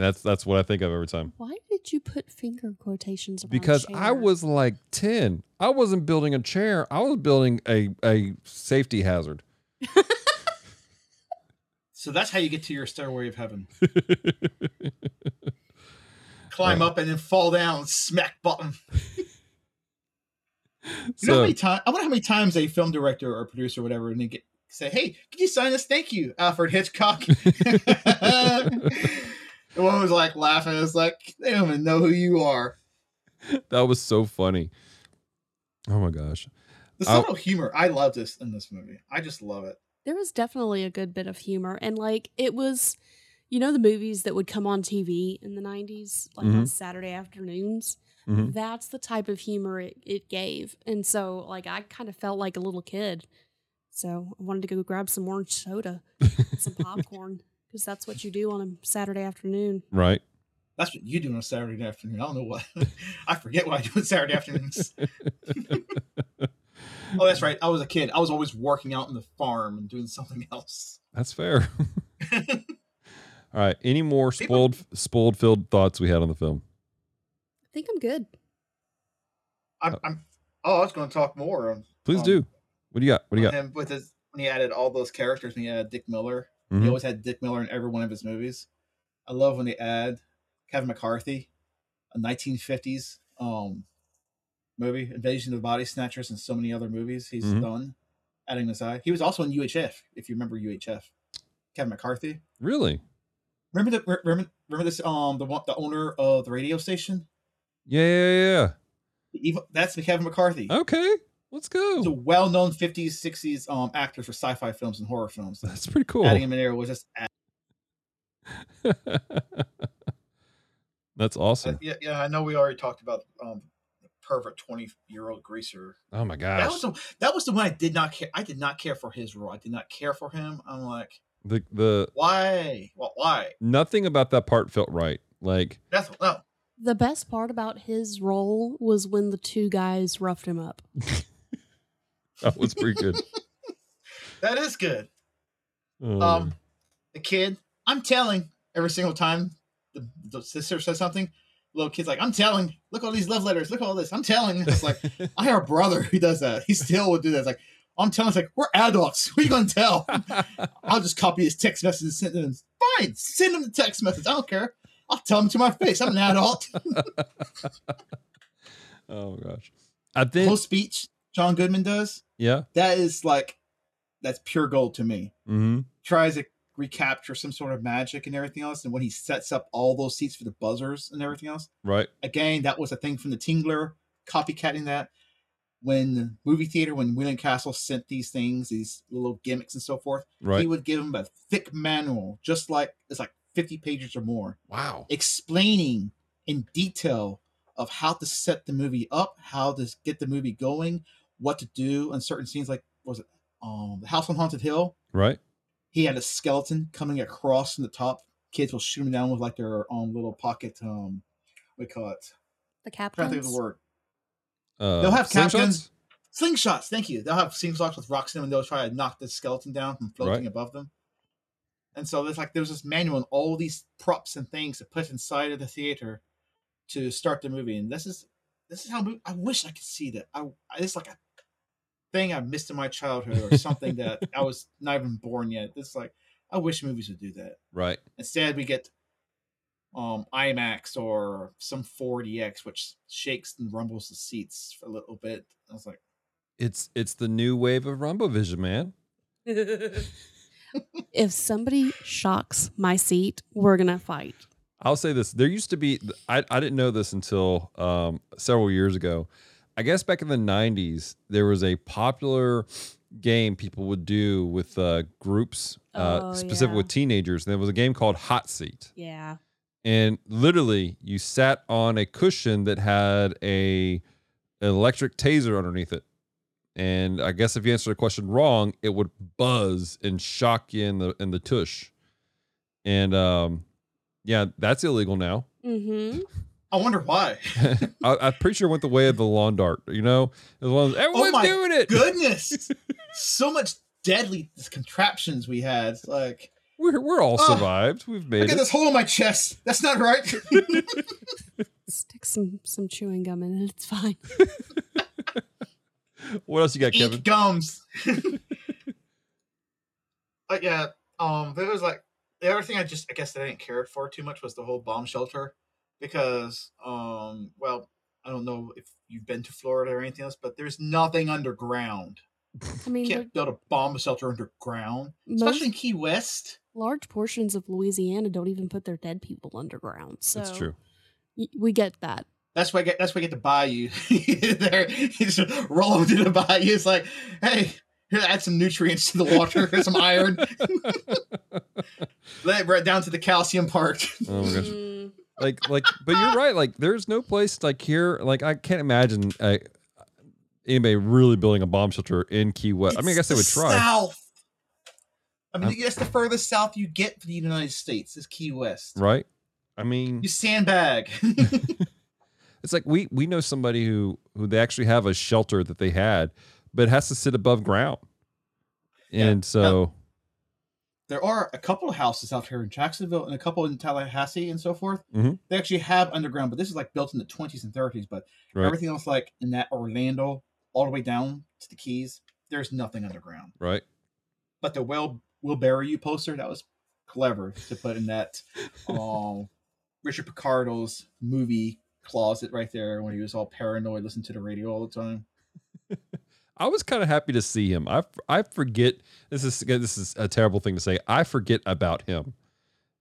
and that's that's what I think of every time. Why did you put finger quotations around Because I was like ten, I wasn't building a chair. I was building a a safety hazard. So that's how you get to your stairway of heaven. Climb uh, up and then fall down, smack bottom. You know how so many times? I wonder how many times a film director or producer or whatever, and they get say, "Hey, can you sign this? Thank you, Alfred Hitchcock." the one was like laughing. It's like they don't even know who you are. that was so funny. Oh my gosh. The I'll- subtle humor, I love this in this movie. I just love it. there was definitely a good bit of humor and like it was you know the movies that would come on tv in the 90s like on Mhm. saturday afternoons Mhm. that's the type of humor it, it gave and so like i kind of felt like a little kid so i wanted to go grab some orange soda some popcorn because that's what you do on a saturday afternoon Right. That's what you do on a Saturday afternoon. I don't know what. I forget what I do on Saturday afternoons. oh, that's right. I was a kid. I was always working out in the farm and doing something else. That's fair. All right. Any more People- spoiled spoiled filled thoughts we had on the film? i think i'm good I'm, I'm. Oh, I was going to talk more. On, Please um, do. What do you got? What do you got? him with his when he added all those characters. When he added Dick Miller, Mhm. he always had Dick Miller in every one of his movies. I love when they add Kevin McCarthy, a 1950s um movie, Invasion of the Body Snatchers, and so many other movies he's Mhm. done. Adding this eye, he was also in UHF. If you remember UHF, Kevin McCarthy. Really? Remember the remember remember this um the one the owner of the radio station. Yeah, yeah, The evil, that's the Kevin McCarthy. Okay. Let's He's a go. well-known 50s, 60s um actor for sci-fi films and horror films. That's pretty cool. Adding him in there was just That's Uh, awesome. yeah, yeah, I know we already talked about um the pervert twenty year old greaser. Oh my That gosh. was the that was the one I did not care. I did not care for his role. I did not care for him. I'm like, The the why? Well, why? nothing about that part felt right. Like That's no. the best part about his role was when the two guys roughed him up that was pretty good. That is good. Oh, Um, the kid, I'm telling every single time the, the sister says something. Little kid's like, I'm telling. Look all these love letters. Look all this. I'm telling. It's like I have a brother who does that. He still would do that. It's like I'm telling. It's like we're adults. What are you gonna tell? I'll just copy his text message and send him. Fine, send him the text message. I don't care. I'll tell him to my face. I'm an adult. oh gosh. I think whole speech John Goodman does, yeah. that is like, that's pure gold to me. Mm-hmm. Tries to recapture some sort of magic and everything else. And when he sets up all those seats for the buzzers and everything else, Right. again, that was a thing from the Tingler, copycatting that. when the movie theater, when William Castle sent these things, these little gimmicks and so forth, Right. he would give them a thick manual, just like it's like 50 pages or more, wow. explaining in detail of how to set the movie up, how to get the movie going, what to do in certain scenes. Like what was it um the House on Haunted Hill? Right. He had a skeleton coming across from the top. Kids will shoot him down with like their own little pocket um what call it? The I'm cap trying to think of the word. Uh, They'll have slingshots? captains. Slingshots, thank you. They'll have slingshots with rocks in them and they'll try to knock the skeleton down from floating Right. above them. And so there's like there's this manual and all these props and things to put inside of the theater to start the movie. And this is this is how mo- I wish I could see that. I, I it's like a thing I missed in my childhood or something that I was not even born yet. It's like I wish movies would do that. Right. Instead, we get um IMAX or some 4DX, which shakes and rumbles the seats for a little bit. I was like, It's it's the new wave of Rumbo Vision, man. if somebody shocks my seat, we're gonna fight. I'll say this: there used to be. I I didn't know this until um, several years ago. I guess back in the '90s, there was a popular game people would do with uh, groups, uh, Oh, specific yeah. with teenagers. And There was a game called Hot Seat, Yeah. and literally you sat on a cushion that had a an electric taser underneath it. And I guess if you answered a question wrong, it would buzz and shock you in the in the tush. And um, yeah, that's illegal now. Mm-hmm. I wonder why. I, I'm pretty sure it went the way of the lawn dart. You know, as long as of those, everyone's Oh my doing it. Goodness, so much deadly contraptions we had. Like, We're we're all Oh, survived. We've made look at it. this hole in my chest. That's not right. Stick some some chewing gum in it. It's fine. What else you got, Kevin? Gums. but yeah, um, there was like the other thing I just I guess that I didn't care for too much was the whole bomb shelter because um, well, I don't know if you've been to Florida or anything else, but there's nothing underground. I mean, You can't build a bomb shelter underground, especially in Key West. large portions of Louisiana don't even put their dead people underground. So That's true. y- we get that. That's why I get. That's why I get to buy you. there, you just roll over to the bayou. It's like, hey, here, add some nutrients to the water, some iron. Let it right down to the calcium part. Oh my gosh. Like like, but you're right. Like, there's no place like here. Like, I can't imagine uh, anybody really building a bomb shelter in Key West. I mean, I guess It's they would try. South. I mean, Um, that's the furthest south you get for the United States is Key West. right? I mean, You sandbag. it's like we we know somebody who who they actually have a shelter that they had, but it has to sit above ground, Yeah. and so there are a couple of houses out here in Jacksonville and a couple in Tallahassee and so forth. Mhm. They actually have underground, but this is like built in the 20s and 30s. But Right. everything else, like in that Orlando, all the way down to the Keys, there's nothing underground. right. But the Will Will Bury You poster that was clever to put in that um, Richard Picardo's movie closet right there when he was all paranoid, listening to the radio all the time. I was kind of happy to see him. I I forget this is this is a terrible thing to say. I forget about him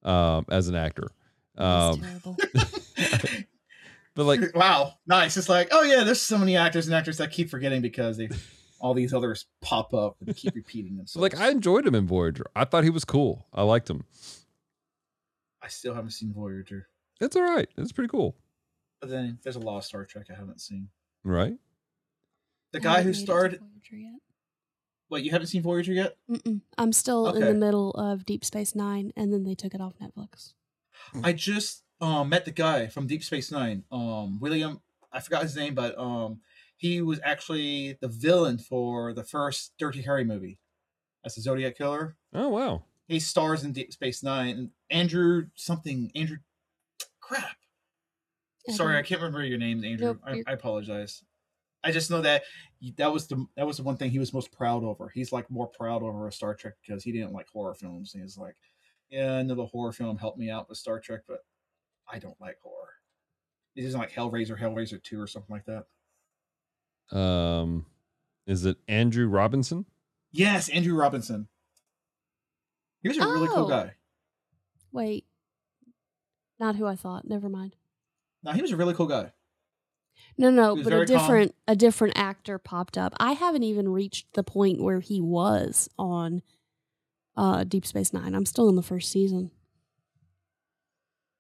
um, as an actor. Um, terrible. but like wow, nice. It's like, oh yeah, there's so many actors and actors that keep forgetting because they all these others pop up and keep repeating so themselves. like I enjoyed him in Voyager. I thought he was cool. I liked him. I still haven't seen Voyager, It's all right. It's pretty cool. but then there's a lot of Star Trek I haven't seen. Right? The guy who made it starred. Voyager. Wait, you haven't seen Voyager yet? Mm-mm. I'm still in the middle of Deep Space Nine, and then they took it off Netflix. I just um, met the guy from Deep Space Nine. Um, William, I forgot his name, but um, he was actually the villain for the first Dirty Harry movie. As the Zodiac Killer. Oh wow. He stars in Deep Space Nine. And Andrew something. Andrew. Crap. Sorry, I can't remember your name, Andrew. Nope, I, I apologize. I just know that that was the that was the one thing he was most proud over. He's like more proud over a Star Trek because he didn't like horror films. He's like, yeah, another horror film helped me out with Star Trek, but I don't like horror. He doesn't like Hellraiser, Hellraiser Two, or something like that. Um, is it Andrew Robinson? Yes, Andrew Robinson. He was a really cool Oh. guy. Wait, not who I thought. Never mind. No, he was a really cool guy. No, no, He but a very calm. different a different actor popped up. I haven't even reached the point where he was on uh Deep Space Nine. I'm still in the first season.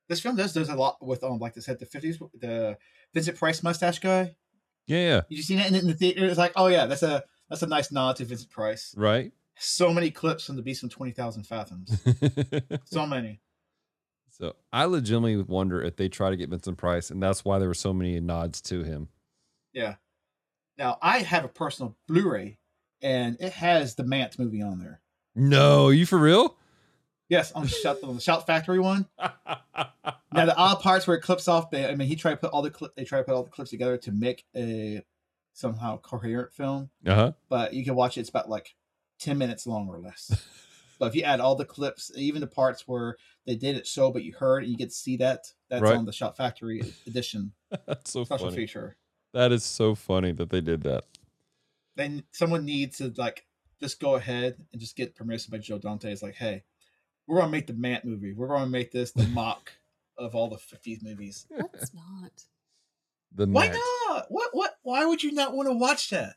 This film does does a lot with um like this said the fifties the Vincent Price mustache guy. Yeah, yeah. You see that in, in the theater? It's like, oh yeah, that's a that's a nice nod to Vincent Price. Right. So many clips from the Beast from Twenty Thousand Fathoms. so many. So I legitimately wonder if they try to get Vincent Price, and that's why there were so many nods to him. Yeah. Now I have a personal Blu-ray, and it has the Mant movie on there. No, you for real? Yes, on the Shout, on the Shout Factory one. Now the odd parts where it clips off, they, I mean, he tried to put all the they try to put all the clips together to make a somehow coherent film, Uh huh. but you can watch it. It's about like ten minutes long or less. but if you add all the clips, even the parts where they did it so, but you heard and you get to see that, that's Right. on the Shout Factory edition That's so special funny. feature. That is so funny that they did that. Then someone needs to like just go ahead and just get permission by Joe Dante. It's like, hey, we're gonna make the Mant movie. We're gonna make this the mock of all the '50s movies. Let's not. The Why Matt. not? What? What? Why would you not want to watch that?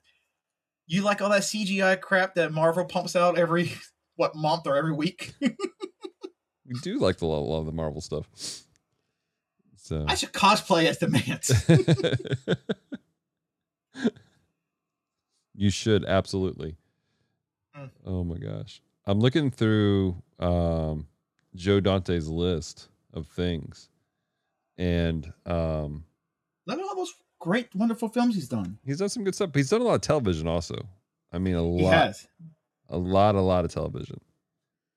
You like all that CGI crap that Marvel pumps out every what month or every week? We do like the, a lot of the Marvel stuff. So I should cosplay as the Mant. you should absolutely. Mm. Oh my gosh. I'm looking through um, Joe Dante's list of things. And um, Look at all those great, wonderful films he's done. he's done some good stuff. But he's done a lot of television also. I mean, a He lot, has. A lot, a lot of television.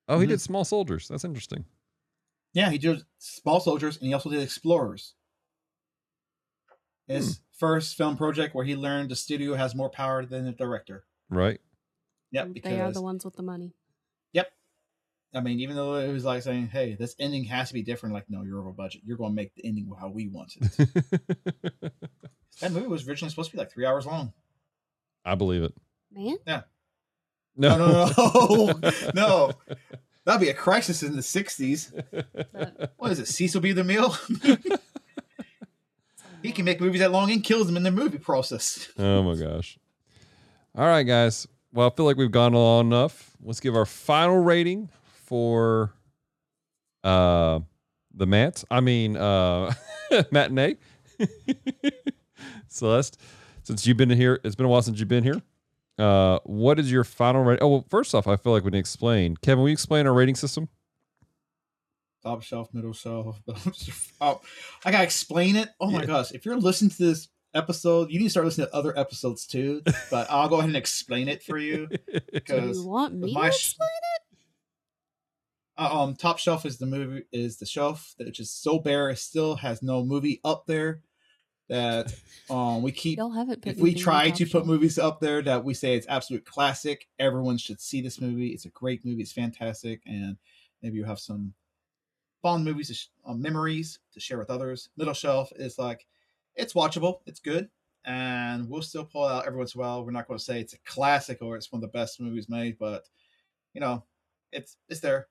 Oh, he Mhm. did Small Soldiers. That's interesting. Yeah, he did Small Soldiers, and he also did Explorers. His first film project where he learned the studio has more power than the director. Right? Yep, they are the ones with the money. Yep. I mean, even though it was like saying, "Hey, this ending has to be different," like, no, you're over budget. You're going to make the ending how we want it. that movie was originally supposed to be like three hours long. I believe it. Man, No, No, no, no, no. That'd be a crisis in the '60s. What is it? Cecil B. DeMille? he can make movies that long and kills them in the movie process. Oh my gosh. All right, guys. Well, I feel like we've gone long enough. Let's give our final rating for uh the Mats. I mean uh matinee. Celeste, since you've been here, it's been a while since you've been here. Uh what is your final rating? Oh well, first off, I feel like we need to explain. Kevin, will you explain our rating system? Top shelf, middle shelf. oh, I gotta explain it. Oh my Yeah. gosh! If you're listening to this episode, you need to start listening to other episodes too. But I'll go ahead and explain it for you. do Because you want me my to sh- explain Uh, um, top shelf is the movie is the shelf that just so bare. It still has no movie up there. That um we keep. Y'all haven't put If we try to put movies up there that we say it's absolute classic, everyone should see this movie. It's a great movie. It's fantastic, and maybe you have some fond movies, sh- uh, memories to share with others. Middle shelf is like it's watchable. It's good, and we'll still pull out every once in a while. We're not going to say it's a classic or it's one of the best movies made, but you know, it's it's there.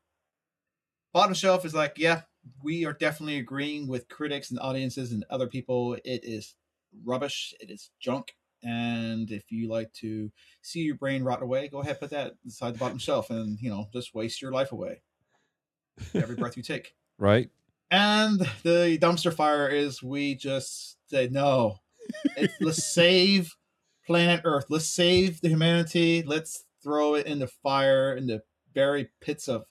Bottom shelf is like, yeah, we are definitely agreeing with critics and audiences and other people. It is rubbish. It is junk. And if you like to see your brain rot away, go ahead, put that inside the bottom shelf, and you know, just waste your life away. Every breath you take. Right? And the dumpster fire is we just say no. It, let's save planet Earth. Let's save the humanity. Let's throw it in the fire in the very pits of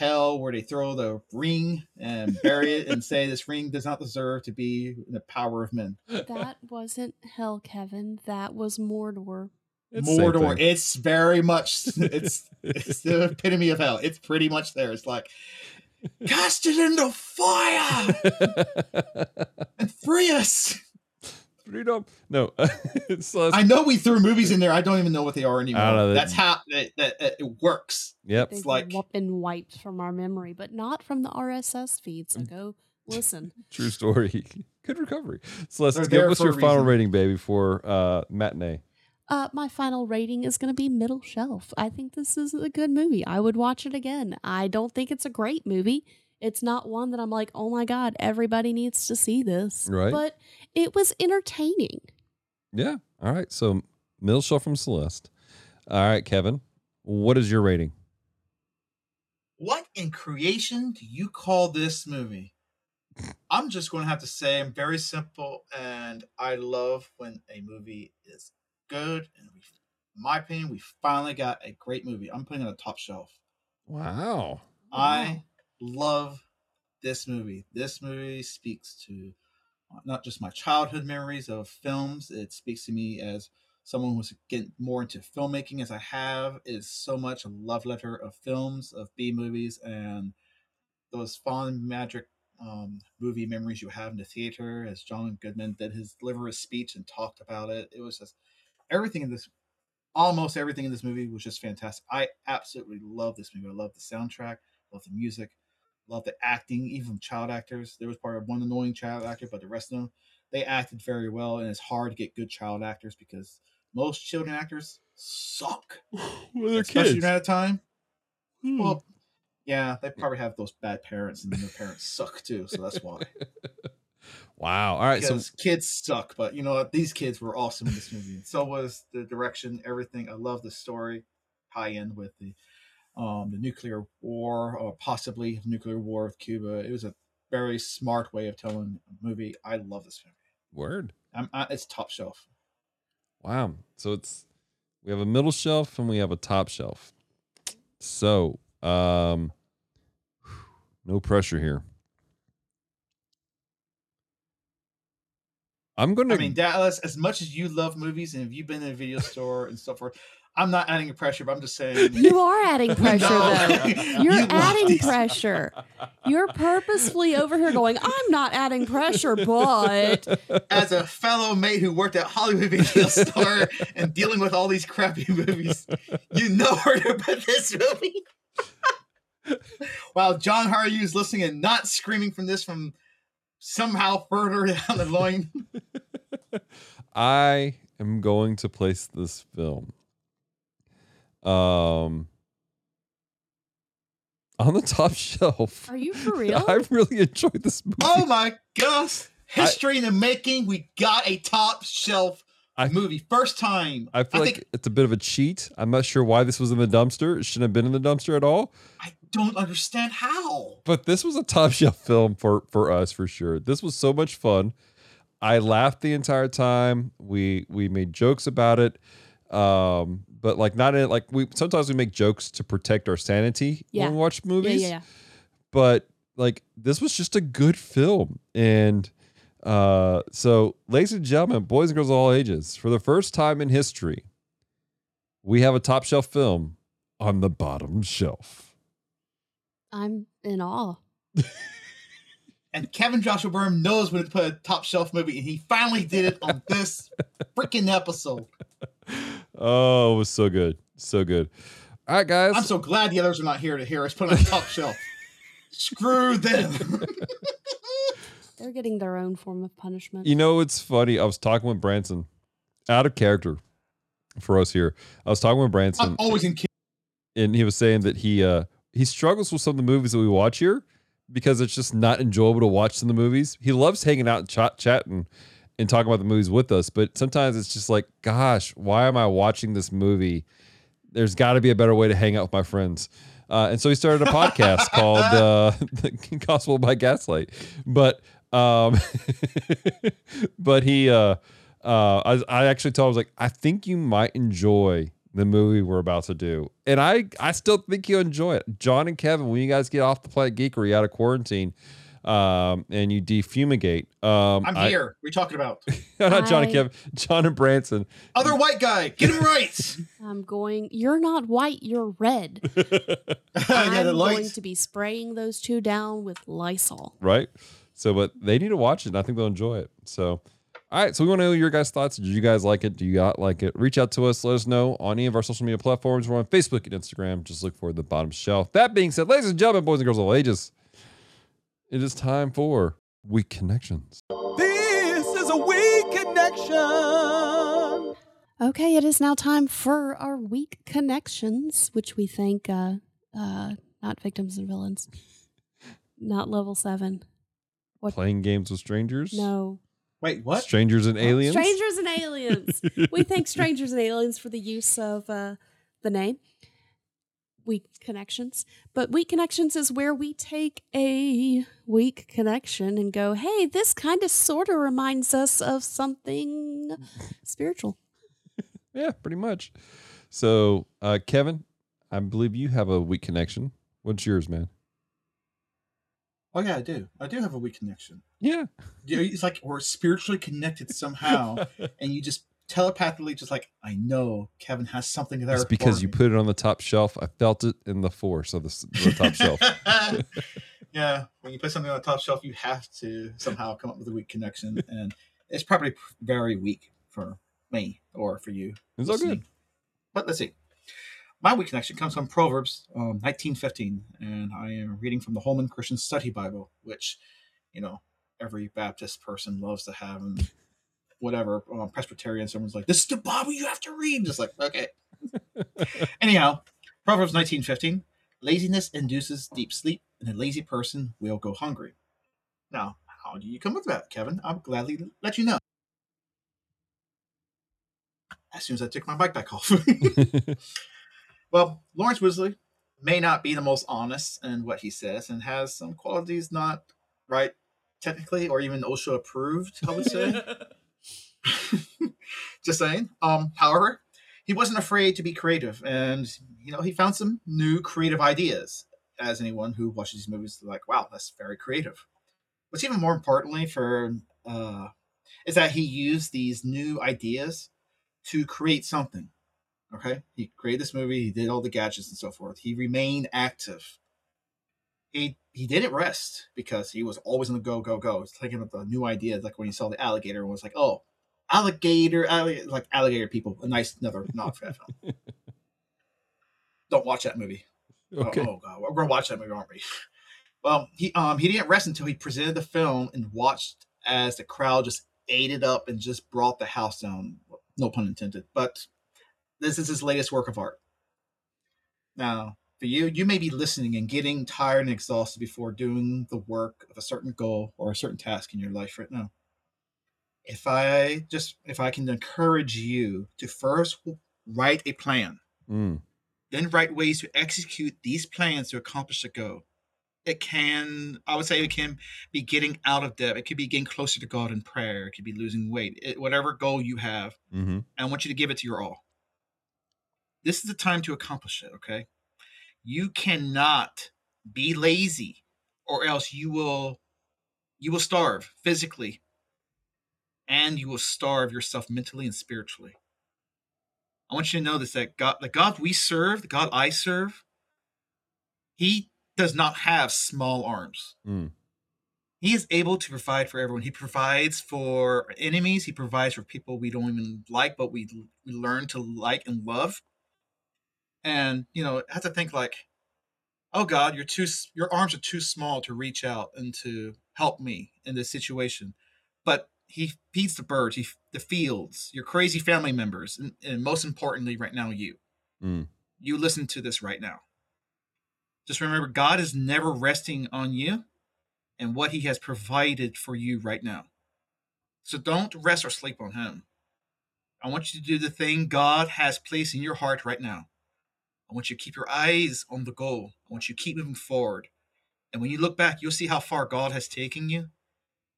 hell where they throw the ring and bury it and say this ring does not deserve to be in the power of men. That wasn't hell, Kevin. That was Mordor. It's Mordor. It's very much it's it's the epitome of hell. It's pretty much there. It's like cast it into fire and free us. Freedom. No. Celeste. I know we threw movies in there. I don't even know what they are anymore. I don't know. That's how that, that, that it works. Yep. They've like- wa- been wiped from our memory, but not from the RSS feed. So go listen. True story. Good recovery. Celeste, give there what's your final rating, baby, for uh matinee? Uh, my final rating is going to be middle shelf. I think this is a good movie. I would watch it again. I don't think it's a great movie. It's not one that I'm like, oh my God, everybody needs to see this. Right. But it was entertaining. Yeah. All right. So middle shelf from Celeste. All right, Kevin. What is your rating? What in creation do you call this movie? I'm just going to have to say I'm very simple, and I love when a movie is good. And we, in my opinion, we finally got a great movie. I'm putting it on the top shelf. Wow. I love this movie. This movie speaks to uh, not just my childhood memories of films. It speaks to me as someone who's getting more into filmmaking as I have. It is so much a love letter of films, of B movies, and those fond magic um, movie memories you have in the theater. As John Goodman did his deliver speech and talked about it, it was just everything in this. Almost everything in this movie was just fantastic. I absolutely love this movie. I love the soundtrack, love the music, love the acting, even child actors. There was part of one annoying child actor, but the rest of them, they acted very well. And it's hard to get good child actors because most children actors suck, Well, they're especially kids. during that time. Hmm. Well, yeah, they probably have those bad parents, and their parents suck too. So that's why. wow. All right. So kids suck, but you know what? These kids were awesome in this movie. And so was the direction, everything. I love the story tie-in with the um the nuclear war or possibly nuclear war with Cuba. It was a very smart way of telling a movie. I love this movie. word. I'm, I, it's top shelf. Wow. So it's we have a middle shelf and we have a top shelf. So, um no pressure here. I'm going to I mean, Dallas, as much as you love movies and if you've been in a video store and so forth, I'm not adding pressure, but I'm just saying. You are adding pressure, No. though. You You're love adding pressure. You're purposefully over here going, I'm not adding pressure, but as a fellow mate who worked at Hollywood Video Store and dealing with all these crappy movies, you know where to put this movie. While John Haryu is listening and not screaming from this from somehow further down the line. I am going to place this film um on the top shelf. are you for real? I really enjoyed this movie. Oh my gosh. History in the making. We got a top shelf I- movie. First time. I feel like think it's a bit of a cheat. I'm not sure why this was in the dumpster. It shouldn't have been in the dumpster at all. I don't understand how. But this was a top shelf film for for us for sure. This was so much fun. I laughed the entire time. We we made jokes about it. Um, but like not in like we sometimes we make jokes to protect our sanity Yeah. when we watch movies. yeah, yeah. But like this was just a good film. And uh so ladies and gentlemen, boys and girls of all ages, for the first time in history, we have a top shelf film on the bottom shelf. I'm in awe. And Kevin Joshua Burnham knows when to put a top shelf movie, and he finally did it on this freaking episode. Oh, it was so good. So good. All right, guys. I'm so glad the others are not here to hear us put it on top shelf. Screw them. They're getting their own form of punishment. you know, it's funny. I was talking with Branson out of character for us here. I was talking with Branson I'm always in. and he was saying that he uh he struggles with some of the movies that we watch here because it's just not enjoyable to watch some of the movies. He loves hanging out and chat chatting and talking about the movies with us, but sometimes it's just like, gosh, why am I watching this movie? There's got to be a better way to hang out with my friends. Uh, and so he started a podcast called uh, Gospel by Gaslight. But um, but he uh, uh, I, I actually told him I was like, I think you might enjoy the movie we're about to do, and I I still think you'll enjoy it. John and Kevin, when you guys get off the Planet Geekery out of quarantine, um, and you defumigate, um, I'm I- here. We're talking about not John and I- Kevin, John and Branson. other white guy. Get him right. I'm going, you're not white, you're red. I'm the going to be spraying those two down with Lysol. right? So, but they need to watch it. and I think they'll enjoy it. So, all right. So, we want to know your guys' thoughts. Did you guys like it? Do you not like it? Reach out to us. Let us know on any of our social media platforms. We're on Facebook and Instagram. Just look for the bottom shelf. That being said, ladies and gentlemen, boys and girls of all ages, it is time for Weak Connections. This is a weak connection. Okay, it is now time for our weak connections, which we thank uh, uh, not victims and villains. Not level seven. What? Playing games with strangers. No. Wait, what? Strangers and aliens. Strangers and aliens. we thank strangers and aliens for the use of uh, the name. Weak connections. But weak connections is where we take a weak connection and go, hey, this kind of sort of reminds us of something spiritual. Yeah, pretty much. So, uh, Kevin, I believe you have a weak connection. What's yours, man? Oh yeah, I do. I do have a weak connection. Yeah. Yeah, It's like we're spiritually connected somehow, and you just telepathically just like I know Kevin has something there. It's because you me." put it on the top shelf. I felt it in the force of the, the top shelf. yeah, when you put something on the top shelf, you have to somehow come up with a weak connection, and it's probably very weak for me or for you. It's all good. But let's see. My weak connection comes from Proverbs um, 1915, and I am reading from the Holman Christian Study Bible, which, you know, every Baptist person loves to have, and whatever um, Presbyterian, someone's like, "This is the Bible you have to read." Just like, okay. Anyhow, Proverbs 1915: Laziness induces deep sleep, and a lazy person will go hungry. Now, how do you come up with that, Kevin? I'll gladly let you know. As soon as I took my bike back off. Well, Lawrence Woolsey may not be the most honest in what he says and has some qualities not right technically or even OSHA approved, I would say. Just saying. Um, however, he wasn't afraid to be creative and you know, he found some new creative ideas. As anyone who watches these movies is like, wow, that's very creative. What's even more importantly for uh is that he used these new ideas to create something. Okay, he created this movie. He did all the gadgets and so forth. He remained active. He he didn't rest because he was always on the go, go, go. Thinking of the new ideas, like when he saw the alligator and was like, "Oh, alligator, alligator like alligator people." A nice another nod for that film. Don't watch that movie. Oh- Oh, god, we're gonna watch that movie, aren't we? Well, he um he didn't rest until he presented the film and watched as the crowd just ate it up and just brought the house down. No pun intended, but this is his latest work of art. Now, for you, you may be listening and getting tired and exhausted before doing the work of a certain goal or a certain task in your life right now. If I just if I can encourage you to first write a plan, Mm. then write ways to execute these plans to accomplish the goal. It can, I would say, it can be getting out of debt. It could be getting closer to God in prayer. It could be losing weight. It, whatever goal you have, hmm I want you to give it to your all. This is the time to accomplish it, okay? You cannot be lazy or else you will you will starve physically and you will starve yourself mentally and spiritually. I want you to know this that God the God we serve, the God I serve, he does not have small arms. Mm. He is able to provide for everyone. He provides for enemies. He provides for people we don't even like, but we we learn to like and love. And you know, I have to think like, oh God, you're too your arms are too small to reach out and to help me in this situation. But he feeds the birds, he the fields, your crazy family members, and, and most importantly, right now, you. Mm. You listen to this right now. Just remember, God is never resting on you and what he has provided for you right now. So don't rest or sleep on him. I want you to do the thing God has placed in your heart right now. I want you to keep your eyes on the goal. I want you to keep moving forward. And when you look back, you'll see how far God has taken you,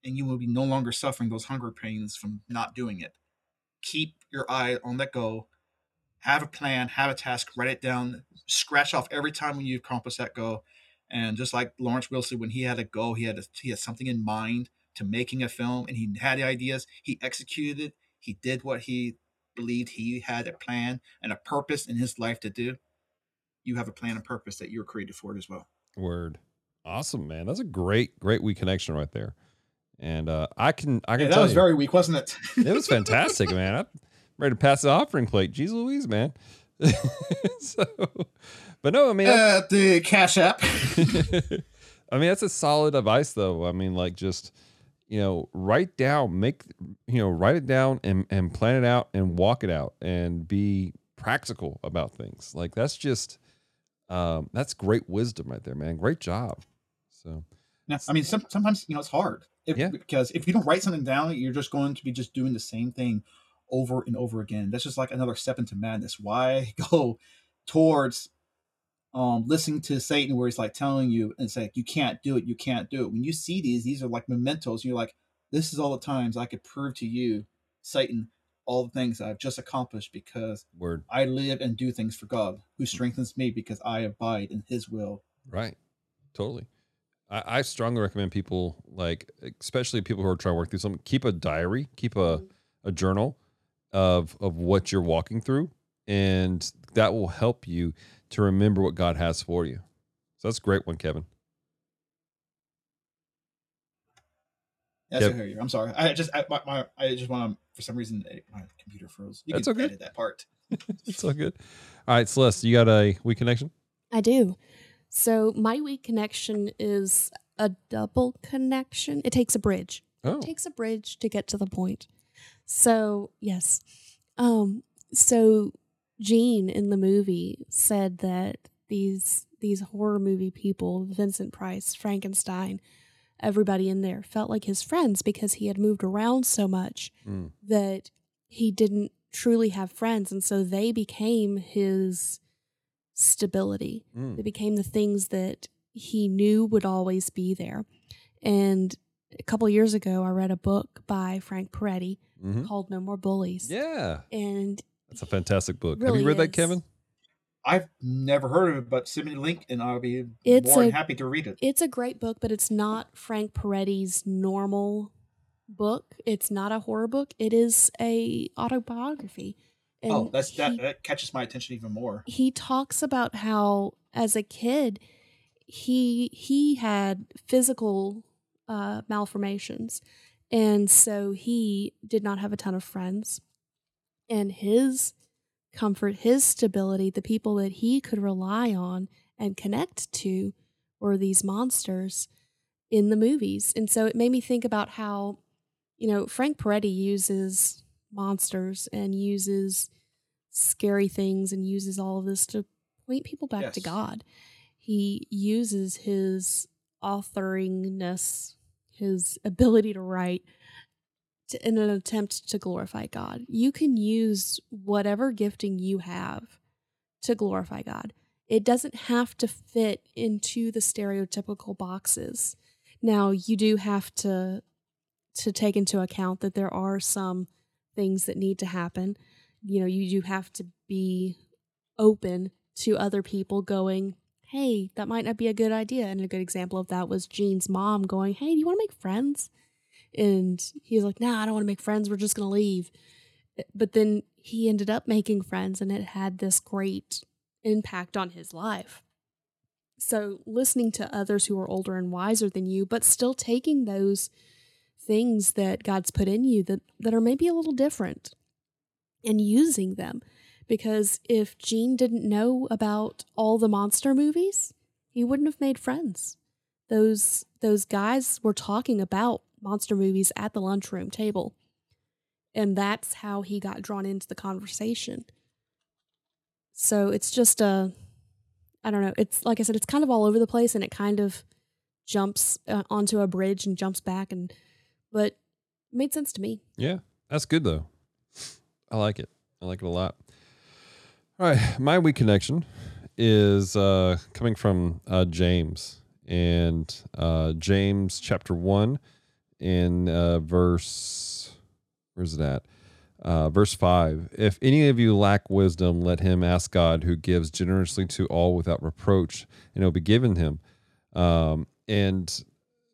and you will be no longer suffering those hunger pains from not doing it. Keep your eye on that goal. Have a plan, have a task, write it down, scratch off every time when you accomplish that goal. And just like Lawrence Wilson, when he had a goal, he had a, he had something in mind to making a film, and he had ideas. He executed it. He did what he believed he had a plan and a purpose in his life to do. You have a plan and purpose that you're created for it as well. Word. Awesome, man. That's a great, great weak connection right there. And uh, I can, I can Yeah, that was you, very weak, wasn't it? it was fantastic, man. I'm ready to pass the offering plate. Jeez Louise, man. so, but no, I mean, At the Cash App. I mean, that's a solid advice, though. I mean, like just you know, write down, make you know, write it down and and plan it out and walk it out and be practical about things. Like that's just um, that's great wisdom right there, man. Great job. So, Yeah, I mean, some, sometimes you know it's hard. If, Yeah. Because if you don't write something down, you're just going to be just doing the same thing over and over again. That's just like another step into madness. Why go towards um listening to Satan where he's like telling you and it's like you can't do it, you can't do it. When you see these, these are like mementos. You're like, this is all the times I could prove to you, Satan, all the things I've just accomplished because Word. I live and do things for God, who strengthens me because I abide in His will. Right. Totally. I, I strongly recommend people like, especially people who are trying to work through something, keep a diary, keep a, a journal of of what you're walking through, and that will help you to remember what God has for you. So that's a great one, Kevin. That's Yep. I hear you. I'm sorry. I just I, my, my I just want to for some reason eh, my computer froze. You That's can okay. edit that part. It's all good. All right, Celeste, you got a weak connection? I do. So my weak connection is a double connection. It takes a bridge. Oh, It takes a bridge to get to the point. So yes. Um so Gene in the movie said that these these horror movie people, Vincent Price, Frankenstein, everybody in there felt like his friends because he had moved around so much Mm. that he didn't truly have friends and so they became his stability. Mm. They became the things that he knew would always be there. And a couple years ago, I read a book by Frank Peretti Mhm. called No More Bullies. yeah, And that's a fantastic book. Have you read that, Kevin? I've never heard of it, but send me the link and I'll be It's more than happy to read it. it's a great book, but it's not Frank Peretti's normal book. It's not a horror book. It is a autobiography. And oh, that's that he- that catches my attention even more. he talks about how as a kid he he had physical uh, malformations. And so he did not have a ton of friends. And his comfort his stability the people that he could rely on and connect to were these monsters in the movies. And so it made me think about how you know frank peretti uses monsters and uses scary things and uses all of this to point people back to God. He uses his authoringness, his ability to write, to, in an attempt to glorify God. You can use whatever gifting you have to glorify God. It doesn't have to fit into the stereotypical boxes. Now, you do have to to take into account that there are some things that need to happen. You know you do have to be open to other people going hey that might not be a good idea. And a good example of that was Gene's mom going hey do you want to make friends? And he was like nah i don't want to make friends we're just going to leave eh, but then he ended up making friends and it had this great impact on his life. So listening to others who are older and wiser than you but still taking those things that god's put in you that, that are maybe a little different and using them. Because if Gene didn't know about all the monster movies, he wouldn't have made friends. Those those guys were talking about monster movies at the lunchroom table. And that's how he got drawn into the conversation. So it's just a I don't know, it's like I said it's kind of all over the place and it kind of jumps uh, onto a bridge and jumps back and but it made sense to me. Yeah, that's good though. I like it. I like it a lot. All right, my weak connection is uh, coming from uh, James and uh, James chapter one in uh, verse. Where's it at? Uh, verse five. If any of you lack wisdom, let him ask God, who gives generously to all without reproach, and it will be given him. Um, and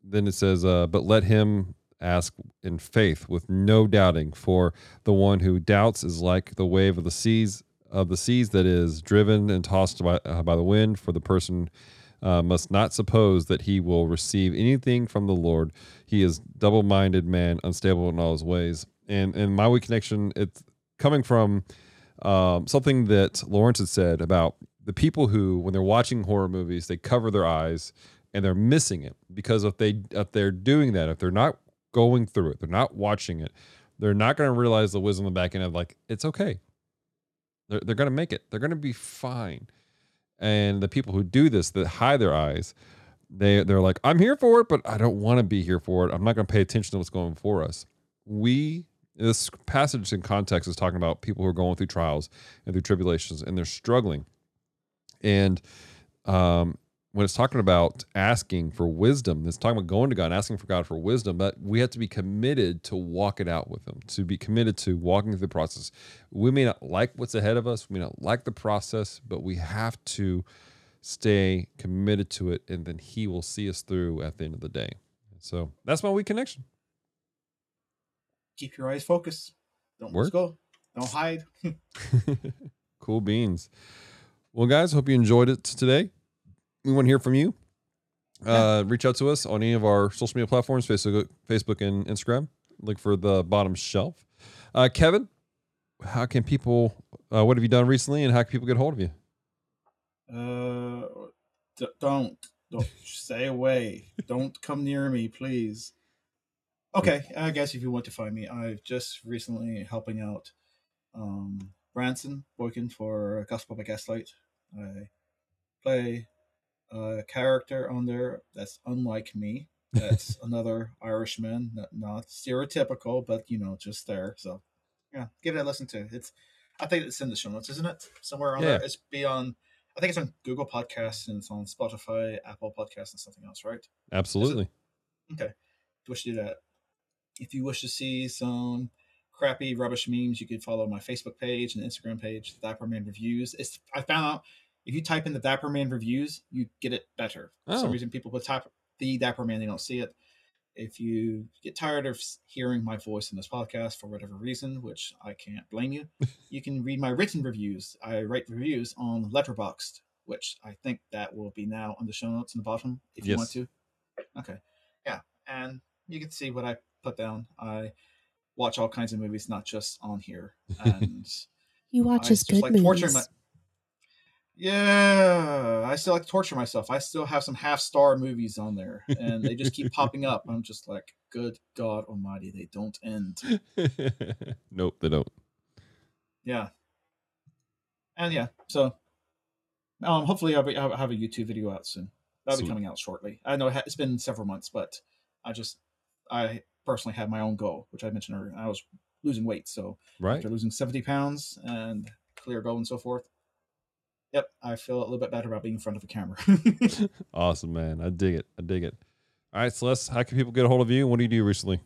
then it says, uh, but let him ask in faith with no doubting for the one who doubts is like the wave of the seas of the seas that is driven and tossed by, uh, by the wind for the person uh, must not suppose that he will receive anything from the lord. He is double-minded man unstable in all his ways. And and my weak connection it's coming from um, something that lawrence had said about the people who when they're watching horror movies they cover their eyes and they're missing it because if they if they're doing that if they're not going through it they're not watching it they're not going to realize the wisdom in the back end of like it's okay they're, they're going to make it they're going to be fine and the people who do this that hide their eyes they they're like, I'm here for it, but I don't want to be here for it. I'm not going to pay attention to what's going for us. We this passage in context is talking about people who are going through trials and through tribulations and they're struggling. And um, when it's talking about asking for wisdom, it's talking about going to God and asking for God for wisdom, but we have to be committed to walk it out with Him, to be committed to walking through the process. We may not like what's ahead of us, we may not like the process, but we have to stay committed to it, and then He will see us through at the end of the day. So that's my weak connection. Keep your eyes focused. Don't let's go. Don't hide. cool beans. Well, guys, hope you enjoyed it today. We want to hear from you. Uh, reach out to us on any of our social media platforms, Facebook, Facebook and Instagram. Look for the bottom shelf. Uh, Kevin, how can people? Uh, what have you done recently, and how can people get a hold of you? Uh, d- don't don't stay away. Don't come near me, please. Okay, I guess if you want to find me, I've just recently helping out um Branson working for Gospel by Gaslight. I play a character on there that's unlike me. That's another Irishman, not, not stereotypical, but you know, just there. So yeah, give it a listen to. It's I think it's in the show notes, isn't it? Somewhere on Yeah. there. It's beyond I think it's on Google Podcasts and it's on Spotify, Apple Podcasts, and something else, right? Absolutely. Okay. Wish to do that. If you wish to see some crappy rubbish memes, you can follow my Facebook page and Instagram page, Dapperman Reviews. It's I found out if you type in the Dapperman Reviews, you get it better. For Oh. some reason, people put type the Dapperman, they don't see it. If you get tired of hearing my voice in this podcast for whatever reason, which I can't blame you, you can read my written reviews. I write reviews on Letterboxd, which I think that will be now on the show notes in the bottom if you want to. Okay. Yeah. And you can see what I put down. I watch all kinds of movies, not just on here. And You watch I his just good like movies. my- yeah, I still like to torture myself. I still have some half star movies on there, and they just keep popping up. I'm just like, good God Almighty, they don't end. nope, they don't. Yeah, and yeah, so um, hopefully I'll, be, I'll have a YouTube video out soon. That'll Sweet. be coming out shortly. I know it's been several months, but I just I personally had my own goal, which I mentioned earlier. I was losing weight, so Right. after losing 70 pounds and clear goal and so forth. Yep, I feel a little bit better about being in front of a camera. Awesome, man. I dig it. I dig it. All right, Celeste, how can people get a hold of you? What do you do recently?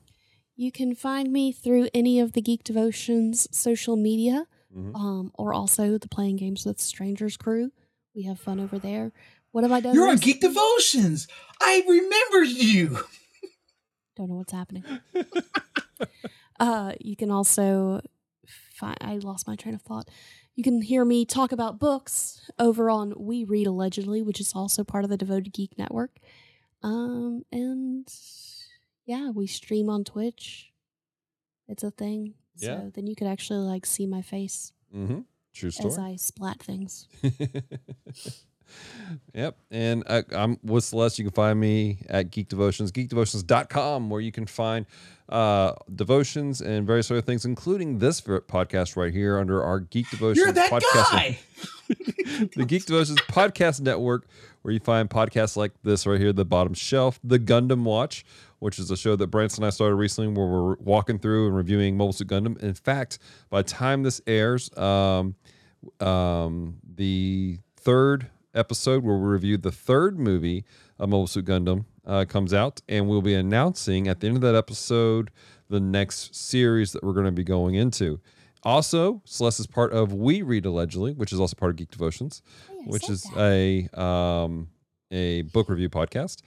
You can find me through any of the Geek Devotions social media, Mhm. um, or also the Playing Games with Strangers crew. We have fun over there. What have I done? You're on? Geek Devotions. I remember you. Don't know what's happening. uh, you can also find. I lost my train of thought. You can hear me talk about books over on We Read Allegedly, which is also part of the Devoted Geek Network. Um, and yeah, we stream on Twitch. It's a thing. Yeah. So then you could actually like see my face Mm-hmm. True story. as I splat things. yep. And I, I'm with Celeste. You can find me at Geek Devotions, geekdevotions.com, where you can find uh, devotions and various other things, including this podcast right here under our Geek Devotions You're that podcast. guy. the Geek Devotions Podcast Network, where you find podcasts like this right here, The Bottom Shelf, The Gundam Watch, which is a show that Branson and I started recently where we're walking through and reviewing Mobile Suit Gundam. In fact, by the time this airs, um, um, the third episode where we reviewed the third movie of Mobile Suit Gundam uh, comes out, and we'll be announcing at the end of that episode the next series that we're going to be going into. Also, Celeste is part of We Read Allegedly, which is also part of Geek Devotions, Oh, which is that. a um, a book review podcast.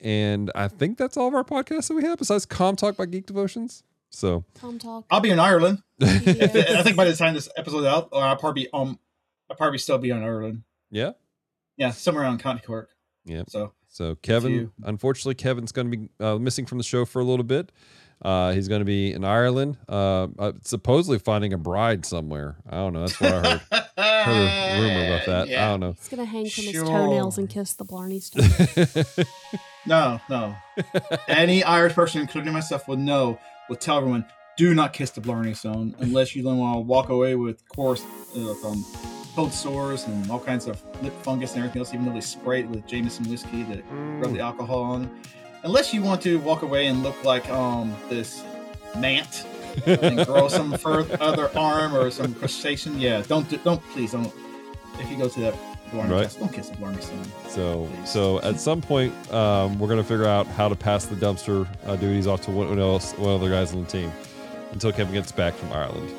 And I think that's all of our podcasts that we have besides Com Talk by Geek Devotions. So Tom Talk. I'll be in Ireland. If it- I think by the time this episode out, or I'll probably be um, I'll probably still be in Ireland. yeah, Yeah, somewhere around County Cork. yeah. So So Kevin, you- unfortunately, Kevin's going to be uh, missing from the show for a little bit. Uh, he's going to be in Ireland, uh, uh, supposedly finding a bride somewhere. I don't know. That's what I heard. heard a rumor about that. I don't know. He's gonna hang from his toenails and kiss the Blarney Stone. no, no. Any Irish person, including myself, will know. Will tell everyone: do not kiss the Blarney Stone unless you don't want to walk away with course uh, cold sores and all kinds of lip fungus and everything else, even though they spray it with Jameson whiskey to rub the alcohol on. Unless you want to walk away and look like um this mant and grow some other arm or some crustacean, yeah, don't do, don't please don't. If you go to that Blarney Right. test, don't kiss a Blarney son. So, so at some point, um, we're gonna figure out how to pass the dumpster uh, duties off to one else, one of the guys on the team, until Kevin gets back from Ireland.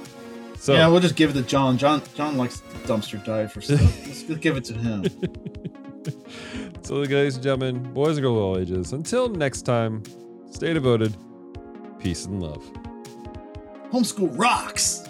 So, yeah, we'll just give it to John. John John likes dumpster dive for stuff. Let's give it to him. so, ladies and gentlemen, boys and girls of all ages, until next time, stay devoted, peace and love. Homeschool rocks.